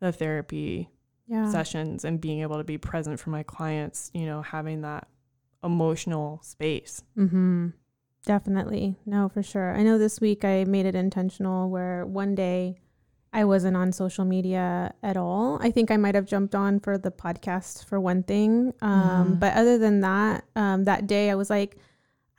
the therapy Yeah. sessions and being able to be present for my clients you know having that emotional space Mm-hmm. Definitely. No, for sure. I know this week I made it intentional where one day I wasn't on social media at all. I think I might have jumped on for the podcast for one thing. Um, Mhm. But other than that, um, that day I was like,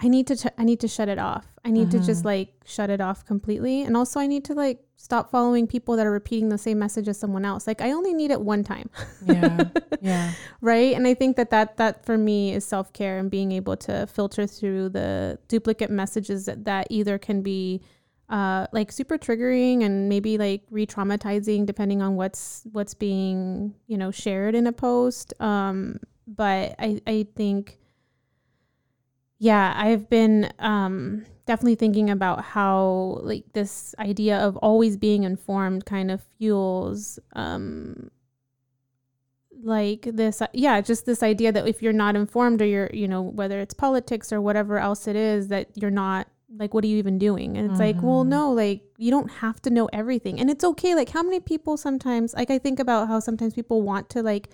I need to, ch- I need to shut it off. I need to just Mhm. like shut it off completely. And also I need to like stop following people that are repeating the same message as someone else. Like I only need it one time. yeah yeah right and i think that that that for me is self-care and being able to filter through the duplicate messages that, that either can be uh, like super triggering and maybe like re-traumatizing depending on what's what's being you know shared in a post. Um, but i i think yeah i've been um, definitely thinking about how like this idea of always being informed kind of fuels um, like this yeah just this idea that if you're not informed or you're you know whether it's politics or whatever else it is that you're not like what are you even doing and it's like well Mhm. no like you don't have to know everything and it's okay like how many people sometimes like i think about how sometimes people want to like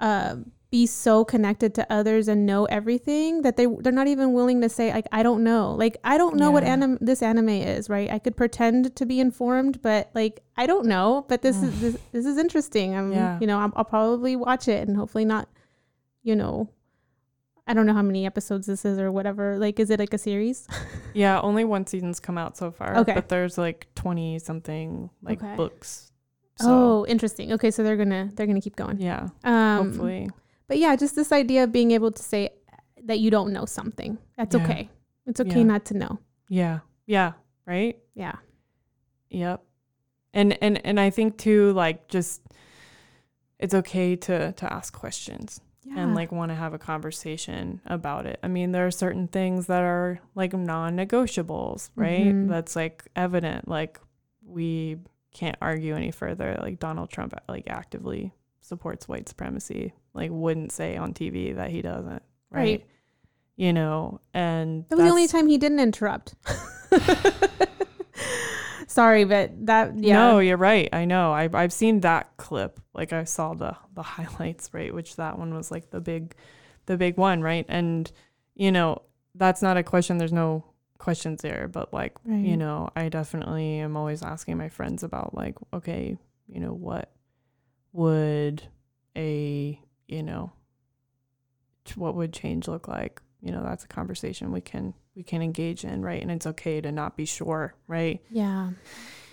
uh be so connected to others and know everything that they they're not even willing to say like I don't know. Like I don't know what Yeah. anime this anime is, right? I could pretend to be informed, but like I don't know. But this is this, this is interesting. I'm Yeah. you know I'll, I'll probably watch it and hopefully not, you know, I don't know how many episodes this is or whatever. Like is it like a series? Yeah, only one season's come out so far. Okay. But there's like 20 something like Okay. books. oh, interesting. Okay, so they're gonna they're gonna keep going. yeah, Um, hopefully. But yeah, just this idea of being able to say that you don't know something. That's Yeah. okay. It's okay Yeah. not to know. Yeah. Yeah. Right? Yeah. Yep. And and and I think too like just it's okay to to ask questions Yeah. and like want to have a conversation about it. I mean, there are certain things that are like non-negotiables, right? Mhm. That's like evident like we can't argue any further like Donald Trump like actively supports white supremacy. Like wouldn't say on TV that he doesn't, right? Right. You know, and That was the only time he didn't interrupt. Sorry, but that yeah. No, you're right. I know. I I've seen that clip. Like I saw the the highlights, right? Which that one was like the big the big one, right? And you know, that's not a question. There's no questions there, but like, Right. you know, I definitely am always asking my friends about like, okay, you know, what would a, you know, what would change look like? You know, that's a conversation we can we can engage in, right? And it's okay to not be sure, right? Yeah.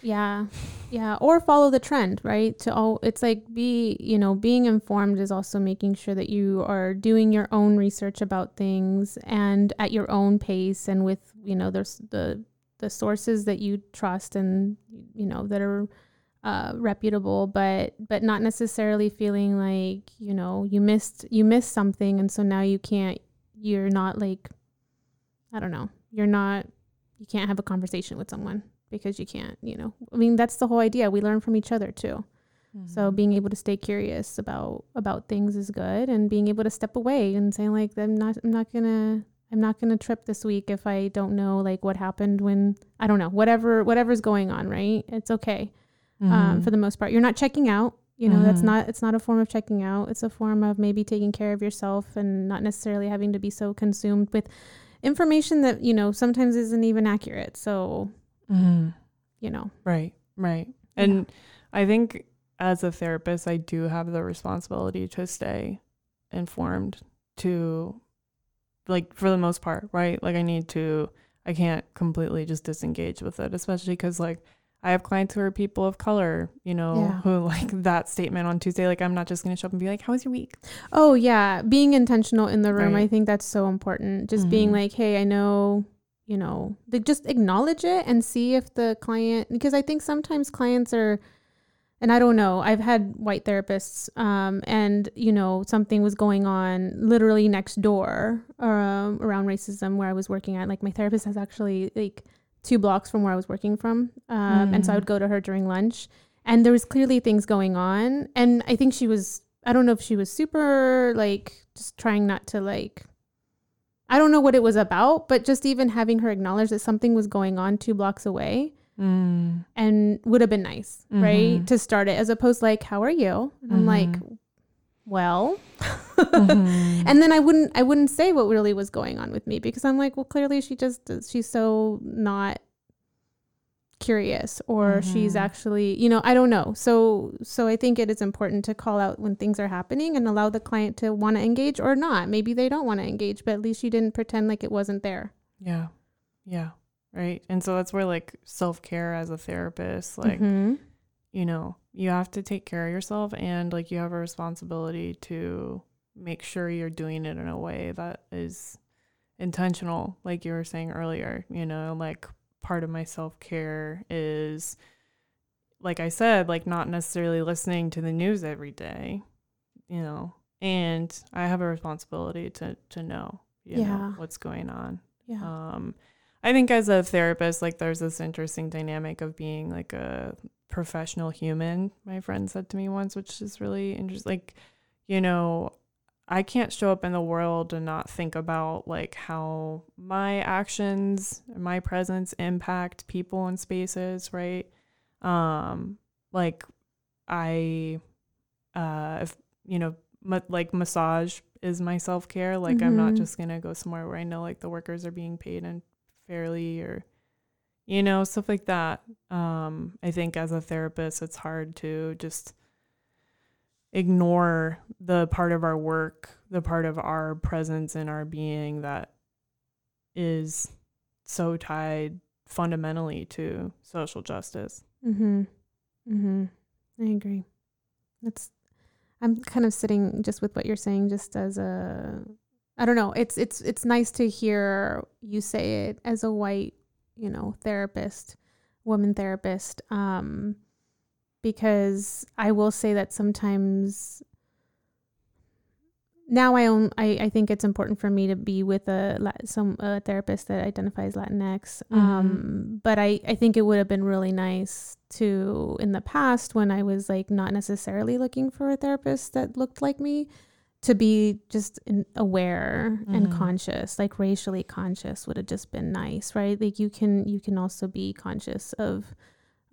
Yeah. Yeah. Or follow the trend, right? To all it's like be, you know, being informed is also making sure that you are doing your own research about things and at your own pace and with, you know, there's the the sources that you trust and you know that are uh, reputable, but but not necessarily feeling like you know you missed you missed something, and so now you can't. You're not like, I don't know. You're not. You can't have a conversation with someone because you can't. You know. I mean, that's the whole idea. We learn from each other too. So Mm-hmm. being able to stay curious about about things is good, and being able to step away and saying like, I'm not. I'm not gonna. I'm not gonna trip this week if I don't know like what happened when I don't know whatever whatever's going on. Right? It's okay um, Mm-hmm. for the most part. You're not checking out. You know, that's Mhm. not. It's not a form of checking out. It's a form of maybe taking care of yourself and not necessarily having to be so consumed with information that you know sometimes isn't even accurate. So Mhm. you know, Right, right. Yeah. And I think as a therapist, I do have the responsibility to stay informed to, like, for the most part, right? Like, I need to, I can't completely just disengage with it, especially because, like, I have clients who are people of color, you know, Yeah. who like that statement on Tuesday. Like, I'm not just going to show up and be like, How was your week? Oh yeah, being intentional in the room. I think that's so important. Just being Mhm. like, "Hey, I know, you know, they just acknowledge it and see if the client because I think sometimes clients are and I don't know. I've had white therapists um and you know, something was going on literally next door um around racism where I was working at. Like my therapist has actually like two blocks from where I was working from. Um and so I Mm. would go to her during lunch and there was clearly things going on and i think she was i don't know if she was super like just trying not to like i don't know what it was about but just even having her acknowledge that something was going on two blocks away Mm. and would have been nice right Mhm. to start it as opposed like how are you and i'm like Mhm. Well Mhm. and then i wouldn't i wouldn't say what really was going on with me because i'm like well clearly she just she's so not curious or she's Mhm. actually you know i don't know so so i think it is important to call out when things are happening and allow the client to want to engage or not maybe they don't want to engage but at least you didn't pretend like it wasn't there Yeah. Yeah. Right. And so that's where like self care as a therapist, like, Mhm. You know, you have to take care of yourself and like you have a responsibility to make sure you're doing it in a way that is intentional, like you were saying earlier, you know, like part of my self care is like I said, like not necessarily listening to the news every day, you know. And I have a responsibility to to know, you Yeah. know, what's going on. yeah Um, I think as a therapist, like there's this interesting dynamic of being like a professional human. My friend said to me once, which is really interesting. Like, you know, I can't show up in the world and not think about like how my actions, my presence impact people and spaces, right? Um, like I, uh, if you know, ma- like massage is my self care. Like I'm not Mhm. just gonna go somewhere where I know like the workers are being paid and fairly or you know stuff like that. Um, I think as a therapist, it's hard to just ignore the part of our work, the part of our presence and our being that is so tied fundamentally to social justice. Mhm. Mhm. I agree. That's I'm kind of sitting just with what you're saying just as a I don't know. It's it's it's nice to hear you say it as a white, you know, therapist, woman therapist um because I will say that sometimes now I own I, I think it's important for me to be with a some a therapist that identifies Latinx. Um, but I I think it would have been really nice to in the past when I was like not necessarily looking for a therapist that looked like me to be just aware and Mhm. conscious like racially conscious would have just been nice right? Like you can you can also be conscious of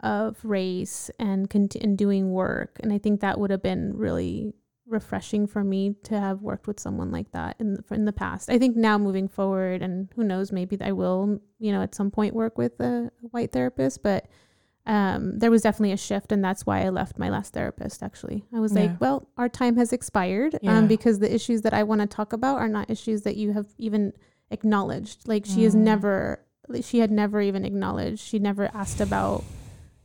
of race and cont- and doing work. And i think that would have been really refreshing for me to have worked with someone like that in the, in the past. I think now moving forward and who knows maybe i will you know at some point work with a white therapist but um, there was definitely a shift and that's why i left my last therapist actually i was Yeah. like well our time has expired Yeah. um, because the issues that i want to talk about are not issues that you have even acknowledged like she has Mm. never she had never even acknowledged she never asked about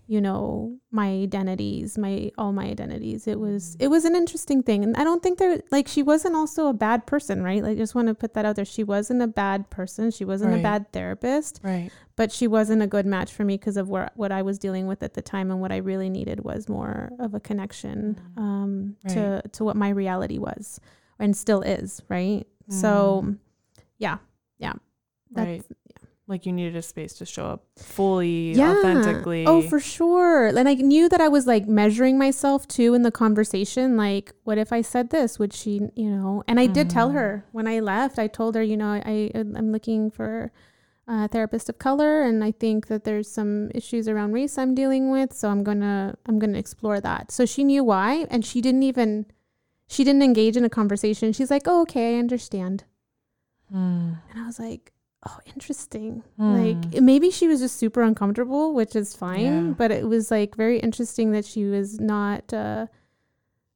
you know my identities my all my identities. It was mm. it was an interesting thing. And i don't think there like she wasn't also a bad person right? Like I just want to put that out there. She wasn't a bad person. She wasn't Right. a bad therapist Right. but she wasn't a good match for me because of where, what i was dealing with at the time and what i really needed was more of a connection mm. um, to to what my reality was and still is right? So mm. yeah yeah. That's, Right. Like you needed a space to show up fully, yeah. authentically. Oh, for sure. And I knew that I was like measuring myself too in the conversation. Like, what if I said this? Would she, you know? And I did tell Mm. her when I left. I told her, you know, I I'm looking for a therapist of color, and I think that there's some issues around race I'm dealing with. So I'm gonna I'm gonna explore that. So she knew why, and she didn't even she didn't engage in a conversation. She's like, oh, okay, I understand. Mm. And I was like, oh, interesting. Hmm. Like maybe she was just super uncomfortable, which is fine, Yeah. but it was like very interesting that she was not uh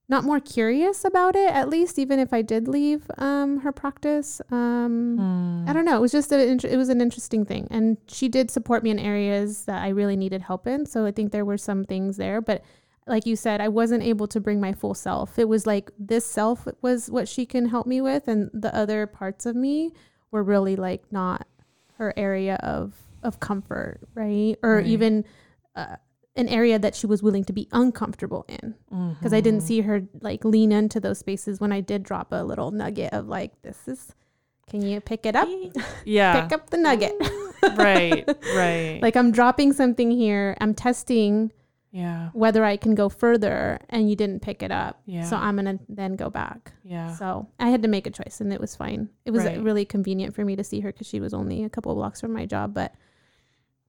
not more curious about it at least even if I did leave um her practice. Um Mm. I don't know, it was just a, int- it was an interesting thing and she did support me in areas that I really needed help in, so I think there were some things there, but like you said, I wasn't able to bring my full self. It was like this self was what she can help me with, and the other parts of me were really like not her area of of comfort, right? Or Right. even uh, an area that she was willing to be uncomfortable in, because I didn't Mhm. see her like lean into those spaces when I did drop a little nugget of like, this is, can you pick it up? Yeah. Pick up the nugget. right. Right. like I'm dropping something here. I'm testing yeah. whether I can go further and you didn't pick it up. Yeah. So I'm going to then go back. Yeah. So I had to make a choice and it was fine. It was uh, Right. really convenient for me to see her because she was only a couple of blocks from my job, but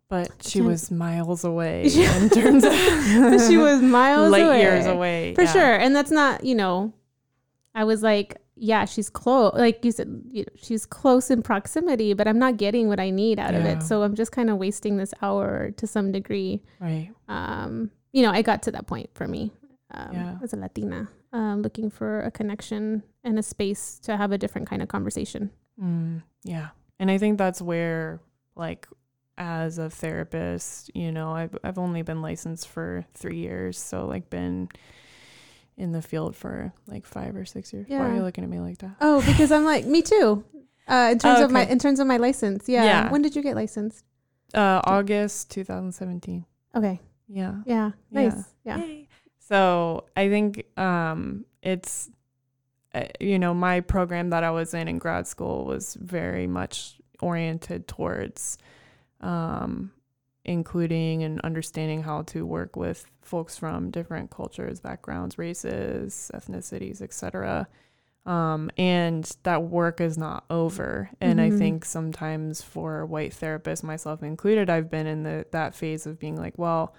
but she was miles away in terms of she was miles light away. years away. For yeah. sure. And that's not, you know, I was like, yeah, she's close. Like you said, you know, she's close in proximity, but I'm not getting what I need out of it. So I'm just kind of wasting this hour to some degree. Right. um, you know, I got to that point for me um, Yeah. as a Latina, um, looking for a connection and a space to have a different kind of conversation. Mm, yeah. And I think that's where like as a therapist, you know, I've I've only been licensed for 3 years, so like been in the field for like 5 or 6 years. Why are you looking at me like that? Oh, because I'm like, me too. Uh, in terms Oh, of my in terms of my license, yeah. Yeah. When did you get licensed? Uh August 2017. Okay, Yeah. yeah, Yeah. nice, yeah, Yay. So I think um, it's, uh, you know, my program that I was in in grad school was very much oriented towards um, including and understanding how to work with folks from different cultures, backgrounds, races, ethnicities, etc. Um, and that work is not over. And I Mhm. think sometimes for white therapists, myself included, I've been in the that phase of being like, well,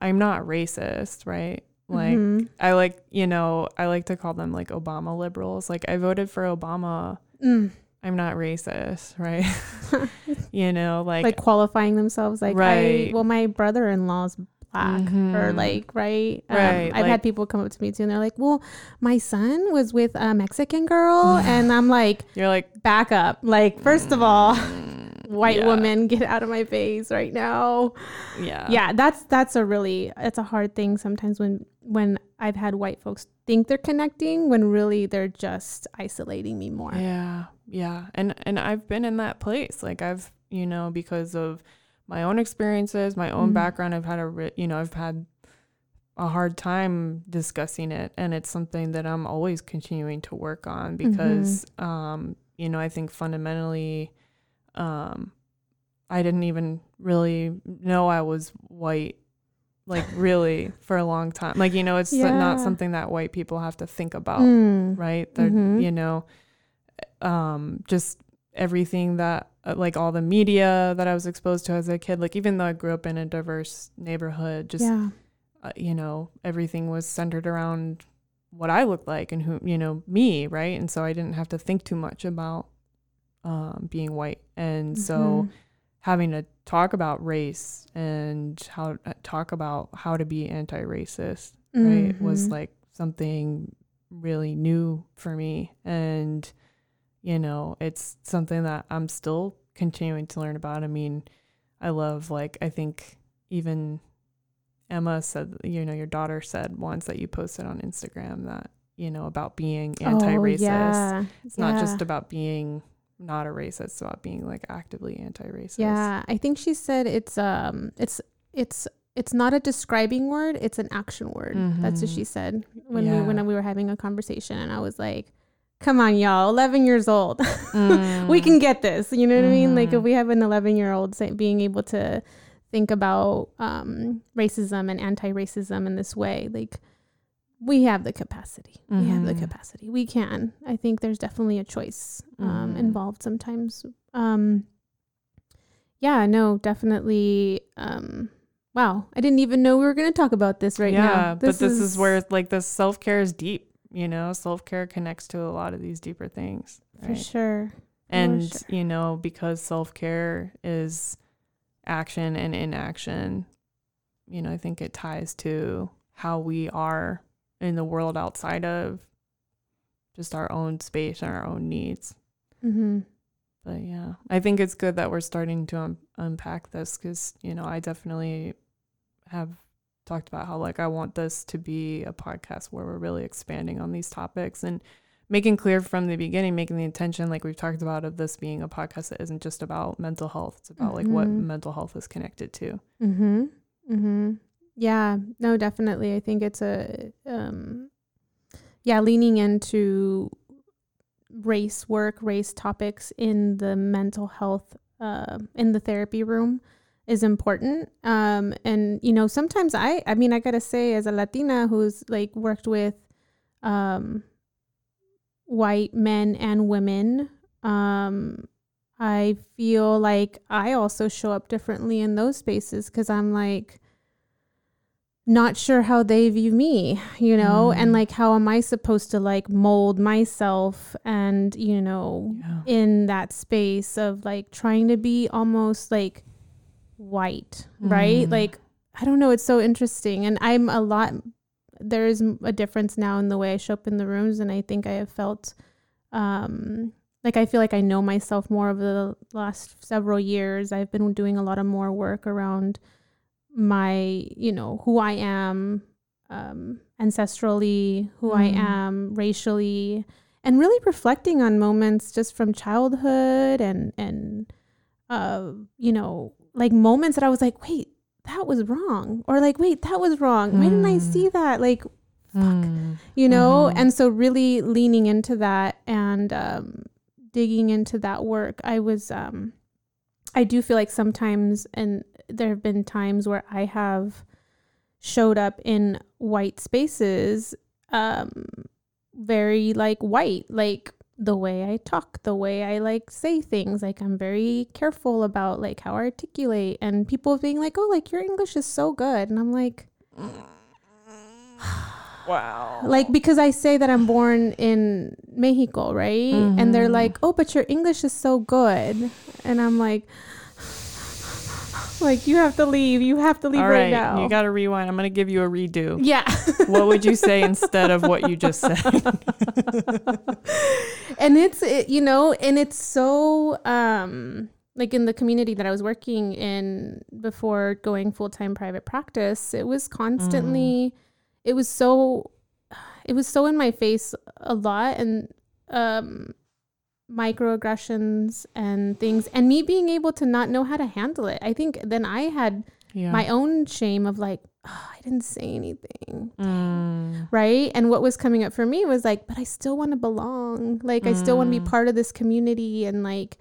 I'm not racist, right? Like Mhm. I like, you know, I like to call them like Obama liberals. Like I voted for Obama. Mm. I'm not racist, right? you know, like, like qualifying themselves, like, I, Right. well, my brother-in-law's black, or Mhm. like, right, Um, Right, I've like- had people come up to me too, and they're like, well, my son was with a Mexican girl, and I'm like. you're like back up. Like, first of all, mm, white yeah, woman, get out of my face right now. Yeah. Yeah, that's that's a really it's a hard thing sometimes when when I've had white folks think they're connecting when really they're just isolating me more. Yeah. Yeah. And and I've been in that place. Like I've, you know, because of my own experiences, my own Mhm. background, I've had a you know, I've had a hard time discussing it and it's something that I'm always continuing to work on because um you know, I think fundamentally um I didn't even really know I was white like really for a long time. Like you know, it's Yeah. not something that white people have to think about Mm. right they're Mhm. you know um just everything that uh, like all the media that i was exposed to as a kid like even though i grew up in a diverse neighborhood just yeah. uh, you know everything was centered around what i looked like and who you know me right and so i didn't have to think too much about um being white and so Mhm. having to talk about race and how uh, talk about how to be anti-racist right was Mhm. like something really new for me and you know it's something that i'm still continuing to learn about i mean i love like i think even Emma said, you know, your daughter said once that you posted on Instagram that, you know, about being Oh, anti-racist. yeah. It's not just about being not a racist, about being like actively anti-racist. Yeah, I think she said it's um it's it's it's not a describing word, it's an action word. That's what Mhm. she said when we when we were having a conversation and I was like, "Come on, y'all, 11 years old. we Mm. can get this." You know what I mean? Like if we have an 11-year-old being able to think about um racism and anti-racism in this way, like we have the capacity. We have the Mhm. capacity. We can. I think there's definitely a choice um, Mhm. involved sometimes. Um, yeah, no, definitely. Um, wow, I didn't even know we were going to talk about this right now. yeah, but this is, where like the self-care is deep, you know, self-care connects to a lot of these deeper things. for sure. and sure. you know because self-care is action and inaction you know i think it ties to how we are in the world outside of just our own space and our own needs Mm-hmm. but yeah i think it's good that we're starting to un- unpack this because you know i definitely have talked about how like i want this to be a podcast where we're really expanding on these topics and making clear from the beginning making the intention like we've talked about of this being a podcast that isn't just about mental health it's about like what Mhm. mental health is connected to Mm-hmm. Mm-hmm. Yeah, no, definitely. I think it's a um yeah, leaning into race work, race topics in the mental health uh, in the therapy room is important. Um and you know, sometimes I I mean I gotta say as a Latina who's like worked with um white men and women, um I feel like I also show up differently in those spaces because I'm like not sure how they view me, you know, and Mm. like how am I supposed to like mold myself and, you know, yeah in that space of like trying to be almost like white, right? Mm. Like, I don't know, it's so interesting. And I'm a lot, there is a difference now in the way I show up in the rooms. And I think I have felt, um, like I feel like I know myself more over the last several years. I've been doing a lot of more work around my, you know, who I am, um, ancestrally, who I Mm. am racially, and really reflecting on moments just from childhood and and uh, you know, like moments that I was like, wait, that was wrong, or like, wait, that was wrong. Why didn't I Mm. see that? Like, Mm. you know Mhm. and so really leaning into that and um, digging into that work i was um, i do feel like sometimes and there have been times where i have showed up in white spaces um, very like white like the way i talk the way i like say things like i'm very careful about like how i articulate and people being like oh like your english is so good and i'm like wow like because I say that I'm born in Mexico, right? And they're Mhm. like, "Oh, but your English is so good," and I'm like, "Like you have to leave. You have to leave all right, right now." you got to rewind i'm gonna give you a redo yeah. what would you say instead of what you just said and it's it, you know, and it's so um like in the community that I was working in before going full time private practice, it was constantly, it was so, it was so in my face a lot, and um, microaggressions and things, and me being able to not know how to handle it. I think then I had yeah my own shame of like, oh, I didn't say anything Mm. right? And what was coming up for me was like, but I still want to belong. Like, I still want to be Mm. part of this community and like,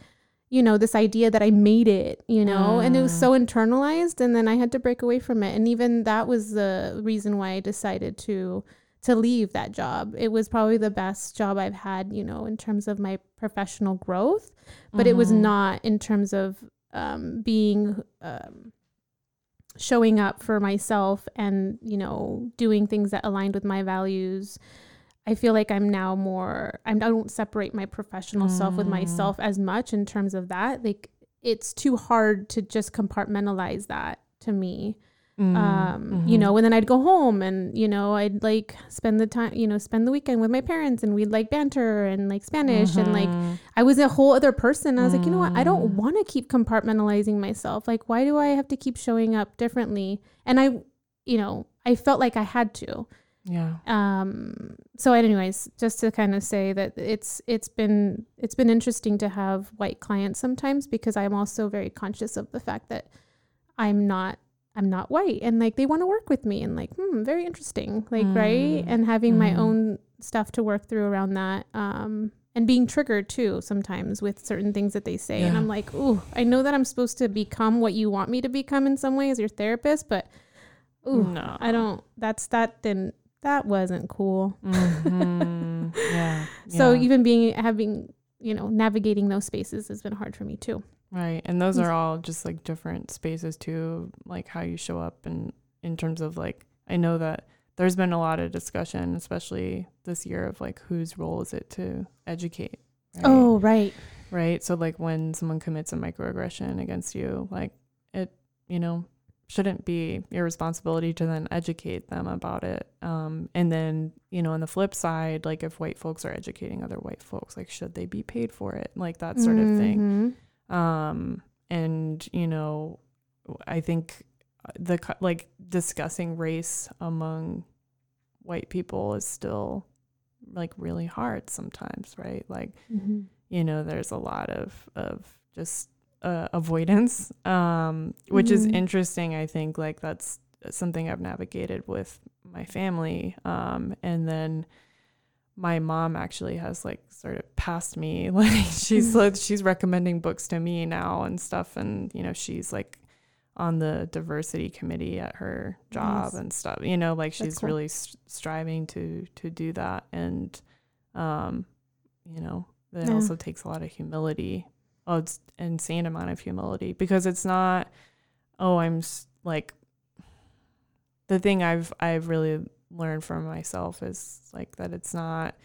you know, this idea that I made it, you know, and it was Mm. so internalized. And then I had to break away from it. And even that was the reason why I decided to to leave that job. It was probably the best job I've had, you know, in terms of my professional growth, but it was Mhm. not in terms of um, being um, showing up for myself and you know doing things that aligned with my values i feel like i'm now more I'm, i don't separate my professional self with Mm. myself as much in terms of that like it's too hard to just compartmentalize that to me Mm. um you Mhm. know and then i'd go home and you know i'd like spend the time you know spend the weekend with my parents and we'd like banter and like spanish and like Mhm. I was a whole other person. I was like, you know what? I don't Mm. want to keep compartmentalizing myself. Like, why do I have to keep showing up differently? And I, you know, I felt like I had to. Yeah. Um, so anyways, just to kind of say that it's it's been it's been interesting to have white clients sometimes because I'm also very conscious of the fact that I'm not I'm not white and like they want to work with me and like hmm very interesting like mm. right and having mm. my own stuff to work through around that um and being triggered too sometimes with certain things that they say yeah. and I'm like ooh I know that I'm supposed to become what you want me to become in some way as your therapist but ooh no. I don't that's that didn't that wasn't cool mm-hmm. yeah so even being having you know navigating those spaces has been hard for me too Right. And those are all just like different spaces too, like how you show up and in terms of like I know that there's been a lot of discussion, especially this year, of like whose role is it to educate. Right? Oh, right. Right. So like when someone commits a microaggression against you, like it, you know, shouldn't be your responsibility to then educate them about it. Um, and then, you know, on the flip side, like if white folks are educating other white folks, like should they be paid for it? Like that sort mm-hmm. of thing. Um, and, you know, I think the like discussing race among white people is still like really hard sometimes, right? Like, mm-hmm. you know, there's a lot of, of just uh, avoidance, um, which mm-hmm. is interesting. I think like that's something I've navigated with my family. Um, and then, my mom actually has like sort of passed me like she's mm-hmm. like she's recommending books to me now and stuff and you know she's like on the diversity committee at her job nice. and stuff you know like she's cool. really st- striving to to do that and um you know it yeah. also takes a lot of humility oh it's insane amount of humility because it's not oh i'm like the thing i've i've really learn from myself is like that it's not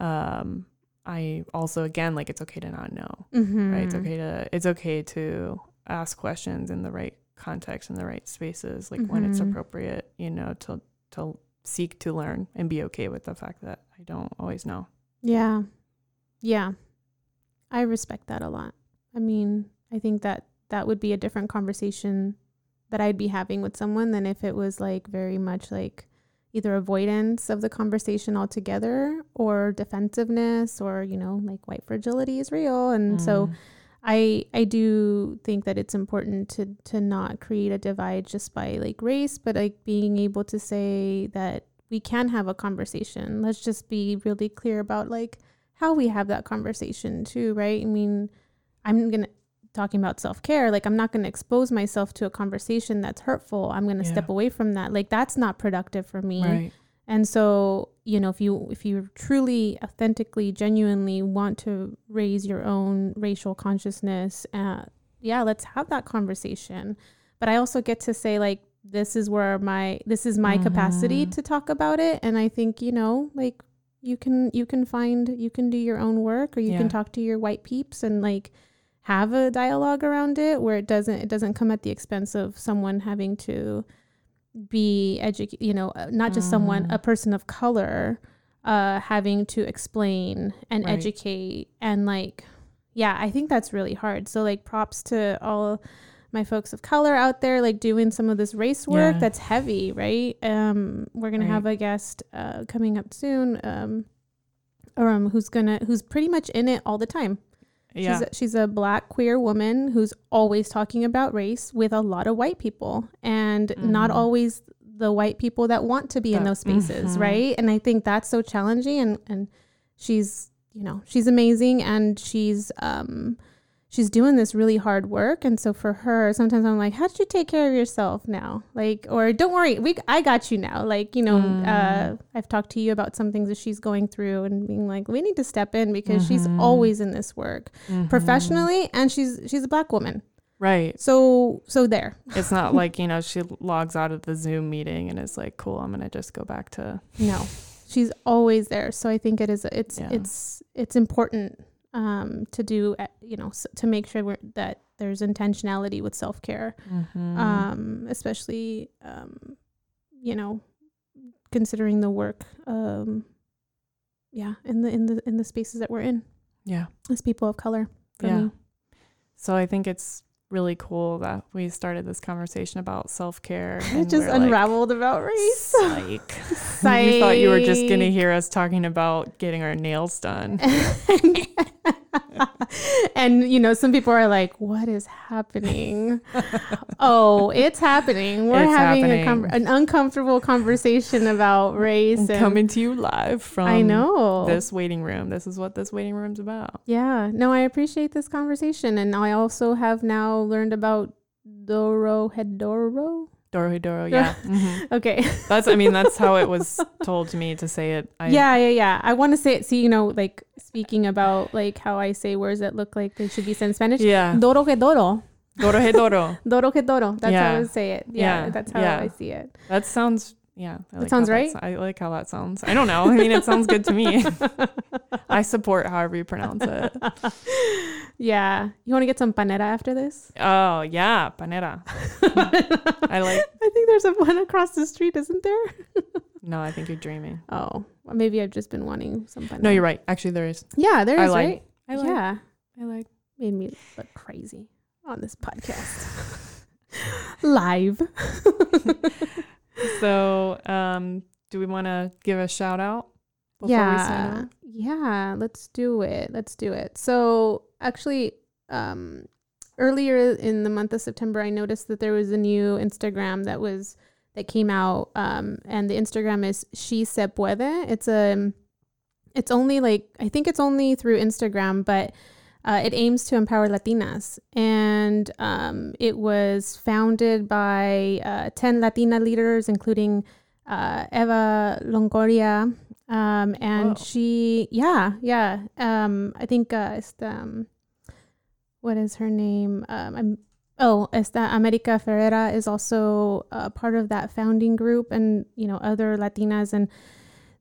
um I also again like it's okay to not know. Mm-hmm. Right? It's okay to it's okay to ask questions in the right context in the right spaces like mm-hmm. when it's mm-hmm. appropriate, you know, to to seek to learn and be okay with the fact that I don't always know. Yeah. Yeah. I respect that a lot. I mean, I think that that would be a different conversation that I'd be having with someone than if it was like very much like either avoidance of the conversation altogether or defensiveness or you know like white fragility is real. And mm. so i i do think that it's important to to not create a divide just by like race but like being able to say that we can have a conversation. Let's just be really clear about like how we have that conversation too right? I mean i'm gonna talking about self-care like i'm not going to expose myself to a conversation that's hurtful i'm going to yeah. step away from that like that's not productive for me right. and so you know if you if you truly authentically genuinely want to raise your own racial consciousness uh, yeah let's have that conversation but i also get to say like this is where my this is my mm-hmm. capacity to talk about it and i think you know like you can you can find you can do your own work or you yeah. can talk to your white peeps and like have a dialogue around it where it doesn't it doesn't come at the expense of someone having to be educated you know uh, not just mm. someone a person of color uh having to explain and right. educate and like yeah i think that's really hard so like props to all my folks of color out there like doing some of this race work yeah. that's heavy right um we're gonna right. have a guest uh coming up soon um um who's gonna who's pretty much in it all the time yeah. She's a, she's a black queer woman who's always talking about race with a lot of white people and mm. not always the white people that want to be in those spaces, mm-hmm. right? And I think that's so challenging and and she's, you know, she's amazing and she's um she's doing this really hard work and so for her sometimes i'm like how did you take care of yourself now like or don't worry we i got you now like you know uh, mm. uh, i've talked to you about some things that she's going through and being like we need to step in because mm-hmm. she's always in this work mm-hmm. professionally and she's she's a black woman right so so there it's not like you know she logs out of the zoom meeting and is like cool i'm gonna just go back to no she's always there so i think it is it's yeah. it's it's important um, to do, uh, you know, to make sure that there's intentionality with self care, mm-hmm. um, especially, um, you know, considering the work, um, yeah, in the in the in the spaces that we're in, yeah, as people of color. yeah. Me. So I think it's really cool that we started this conversation about self care. It just unraveled like, about race. Like, you thought you were just going to hear us talking about getting our nails done. and you know, some people are like, "What is happening?" oh, it's happening. We're it's having happening. Com- an uncomfortable conversation about race. And coming to you live from I know this waiting room. This is what this waiting room's about. Yeah. No, I appreciate this conversation, and I also have now learned about Dorohedoro. Doro yeah. Mm-hmm. okay. that's, I mean, that's how it was told to me to say it. I, yeah, yeah, yeah. I want to say it. See, you know, like speaking about like how I say words that look like they should be said in Spanish. Yeah. Doro que doro. Doro que doro. doro que doro. That's yeah. how I would say it. Yeah, yeah. That's how yeah. I see it. That sounds yeah, I like sounds right. I like how that sounds. I don't know. I mean, it sounds good to me. I support however you pronounce it. Yeah, you want to get some panera after this? Oh yeah, panera. I like. I think there's a one across the street, isn't there? no, I think you're dreaming. Oh, well, maybe I've just been wanting some panera. No, you're right. Actually, there is. Yeah, there is. I like. Right? I like. Yeah, I like. Made me look crazy on this podcast live. So, um, do we want to give a shout out? yeah. Yeah, let's do it. Let's do it. So, actually, um, earlier in the month of September, I noticed that there was a new Instagram that was that came out, um, and the Instagram is She Se Puede. It's a, it's only like I think it's only through Instagram, but uh, it aims to empower Latinas, and um, it was founded by uh, 10 Latina leaders, including uh, Eva Longoria. Um, and Whoa. she, yeah, yeah. Um, I think uh, esta, um, what is her name? Um, I'm, oh, esta America Ferrera is also a part of that founding group, and you know other Latinas, and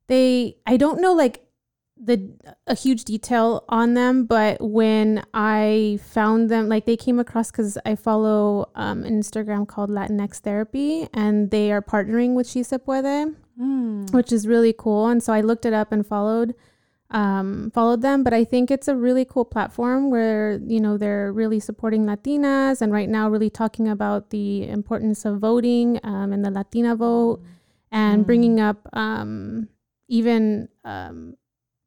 they, I don't know, like the a huge detail on them, but when I found them, like they came across because I follow um, an Instagram called Latinx Therapy, and they are partnering with She Se Puede, mm. which is really cool. And so I looked it up and followed um, followed them. But I think it's a really cool platform where you know they're really supporting Latinas, and right now really talking about the importance of voting um, and the Latina vote, and mm. bringing up um, even um,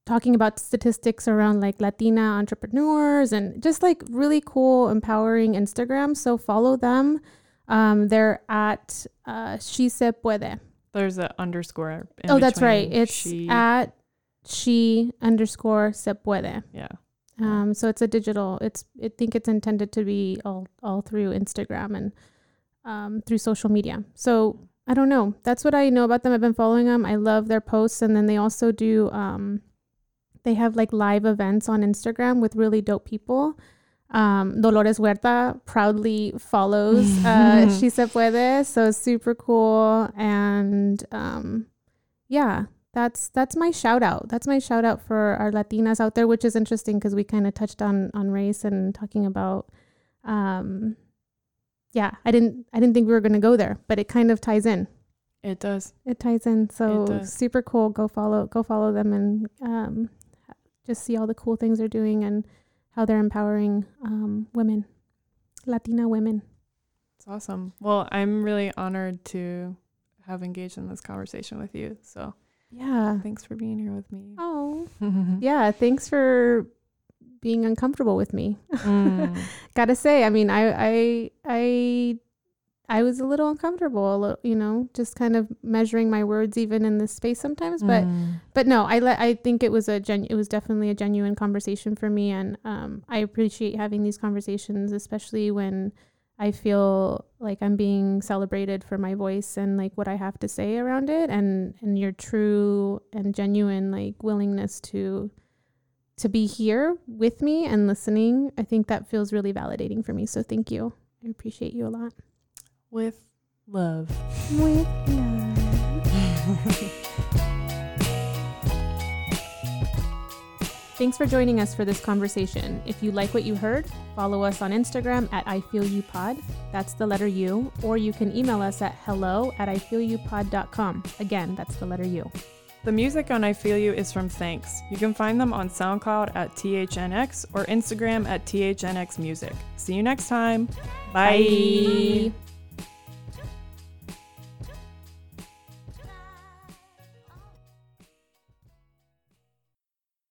talking about statistics around like Latina entrepreneurs and just like really cool, empowering Instagram. So follow them. Um, they're at uh, She Se Puede. There's an underscore. oh, that's right. It's she... at she underscore se puede. Yeah. Um, so it's a digital. It's I think it's intended to be all all through Instagram and um, through social media. So I don't know. That's what I know about them. I've been following them. I love their posts, and then they also do um, they have like live events on Instagram with really dope people. Um, Dolores Huerta proudly follows uh, She Se Puede, so it's super cool. And um, yeah, that's that's my shout out. That's my shout out for our Latinas out there, which is interesting because we kind of touched on on race and talking about. Um, yeah, I didn't I didn't think we were gonna go there, but it kind of ties in. It does. It ties in. So super cool. Go follow go follow them and um, just see all the cool things they're doing and how they're empowering um, women, Latina women. It's awesome. Well, I'm really honored to have engaged in this conversation with you. So, yeah. Thanks for being here with me. Oh, yeah. Thanks for being uncomfortable with me. Mm. Gotta say, I mean, I, I, I I was a little uncomfortable, a little, you know, just kind of measuring my words even in this space sometimes. But mm. but no, I let I think it was a gen it was definitely a genuine conversation for me, and um, I appreciate having these conversations, especially when I feel like I'm being celebrated for my voice and like what I have to say around it, and and your true and genuine like willingness to to be here with me and listening. I think that feels really validating for me. So thank you. I appreciate you a lot with love. With love. THNX for joining us for this conversation. If you like what you heard, follow us on Instagram at I Feel U Pod. That's the letter U. Or you can email us at hello at I Feel U Pod.com. Again, that's the letter U. The music on I Feel U is from Thanks. You can find them on SoundCloud at THNX or Instagram at THNX Music. See you next time. Bye. Bye.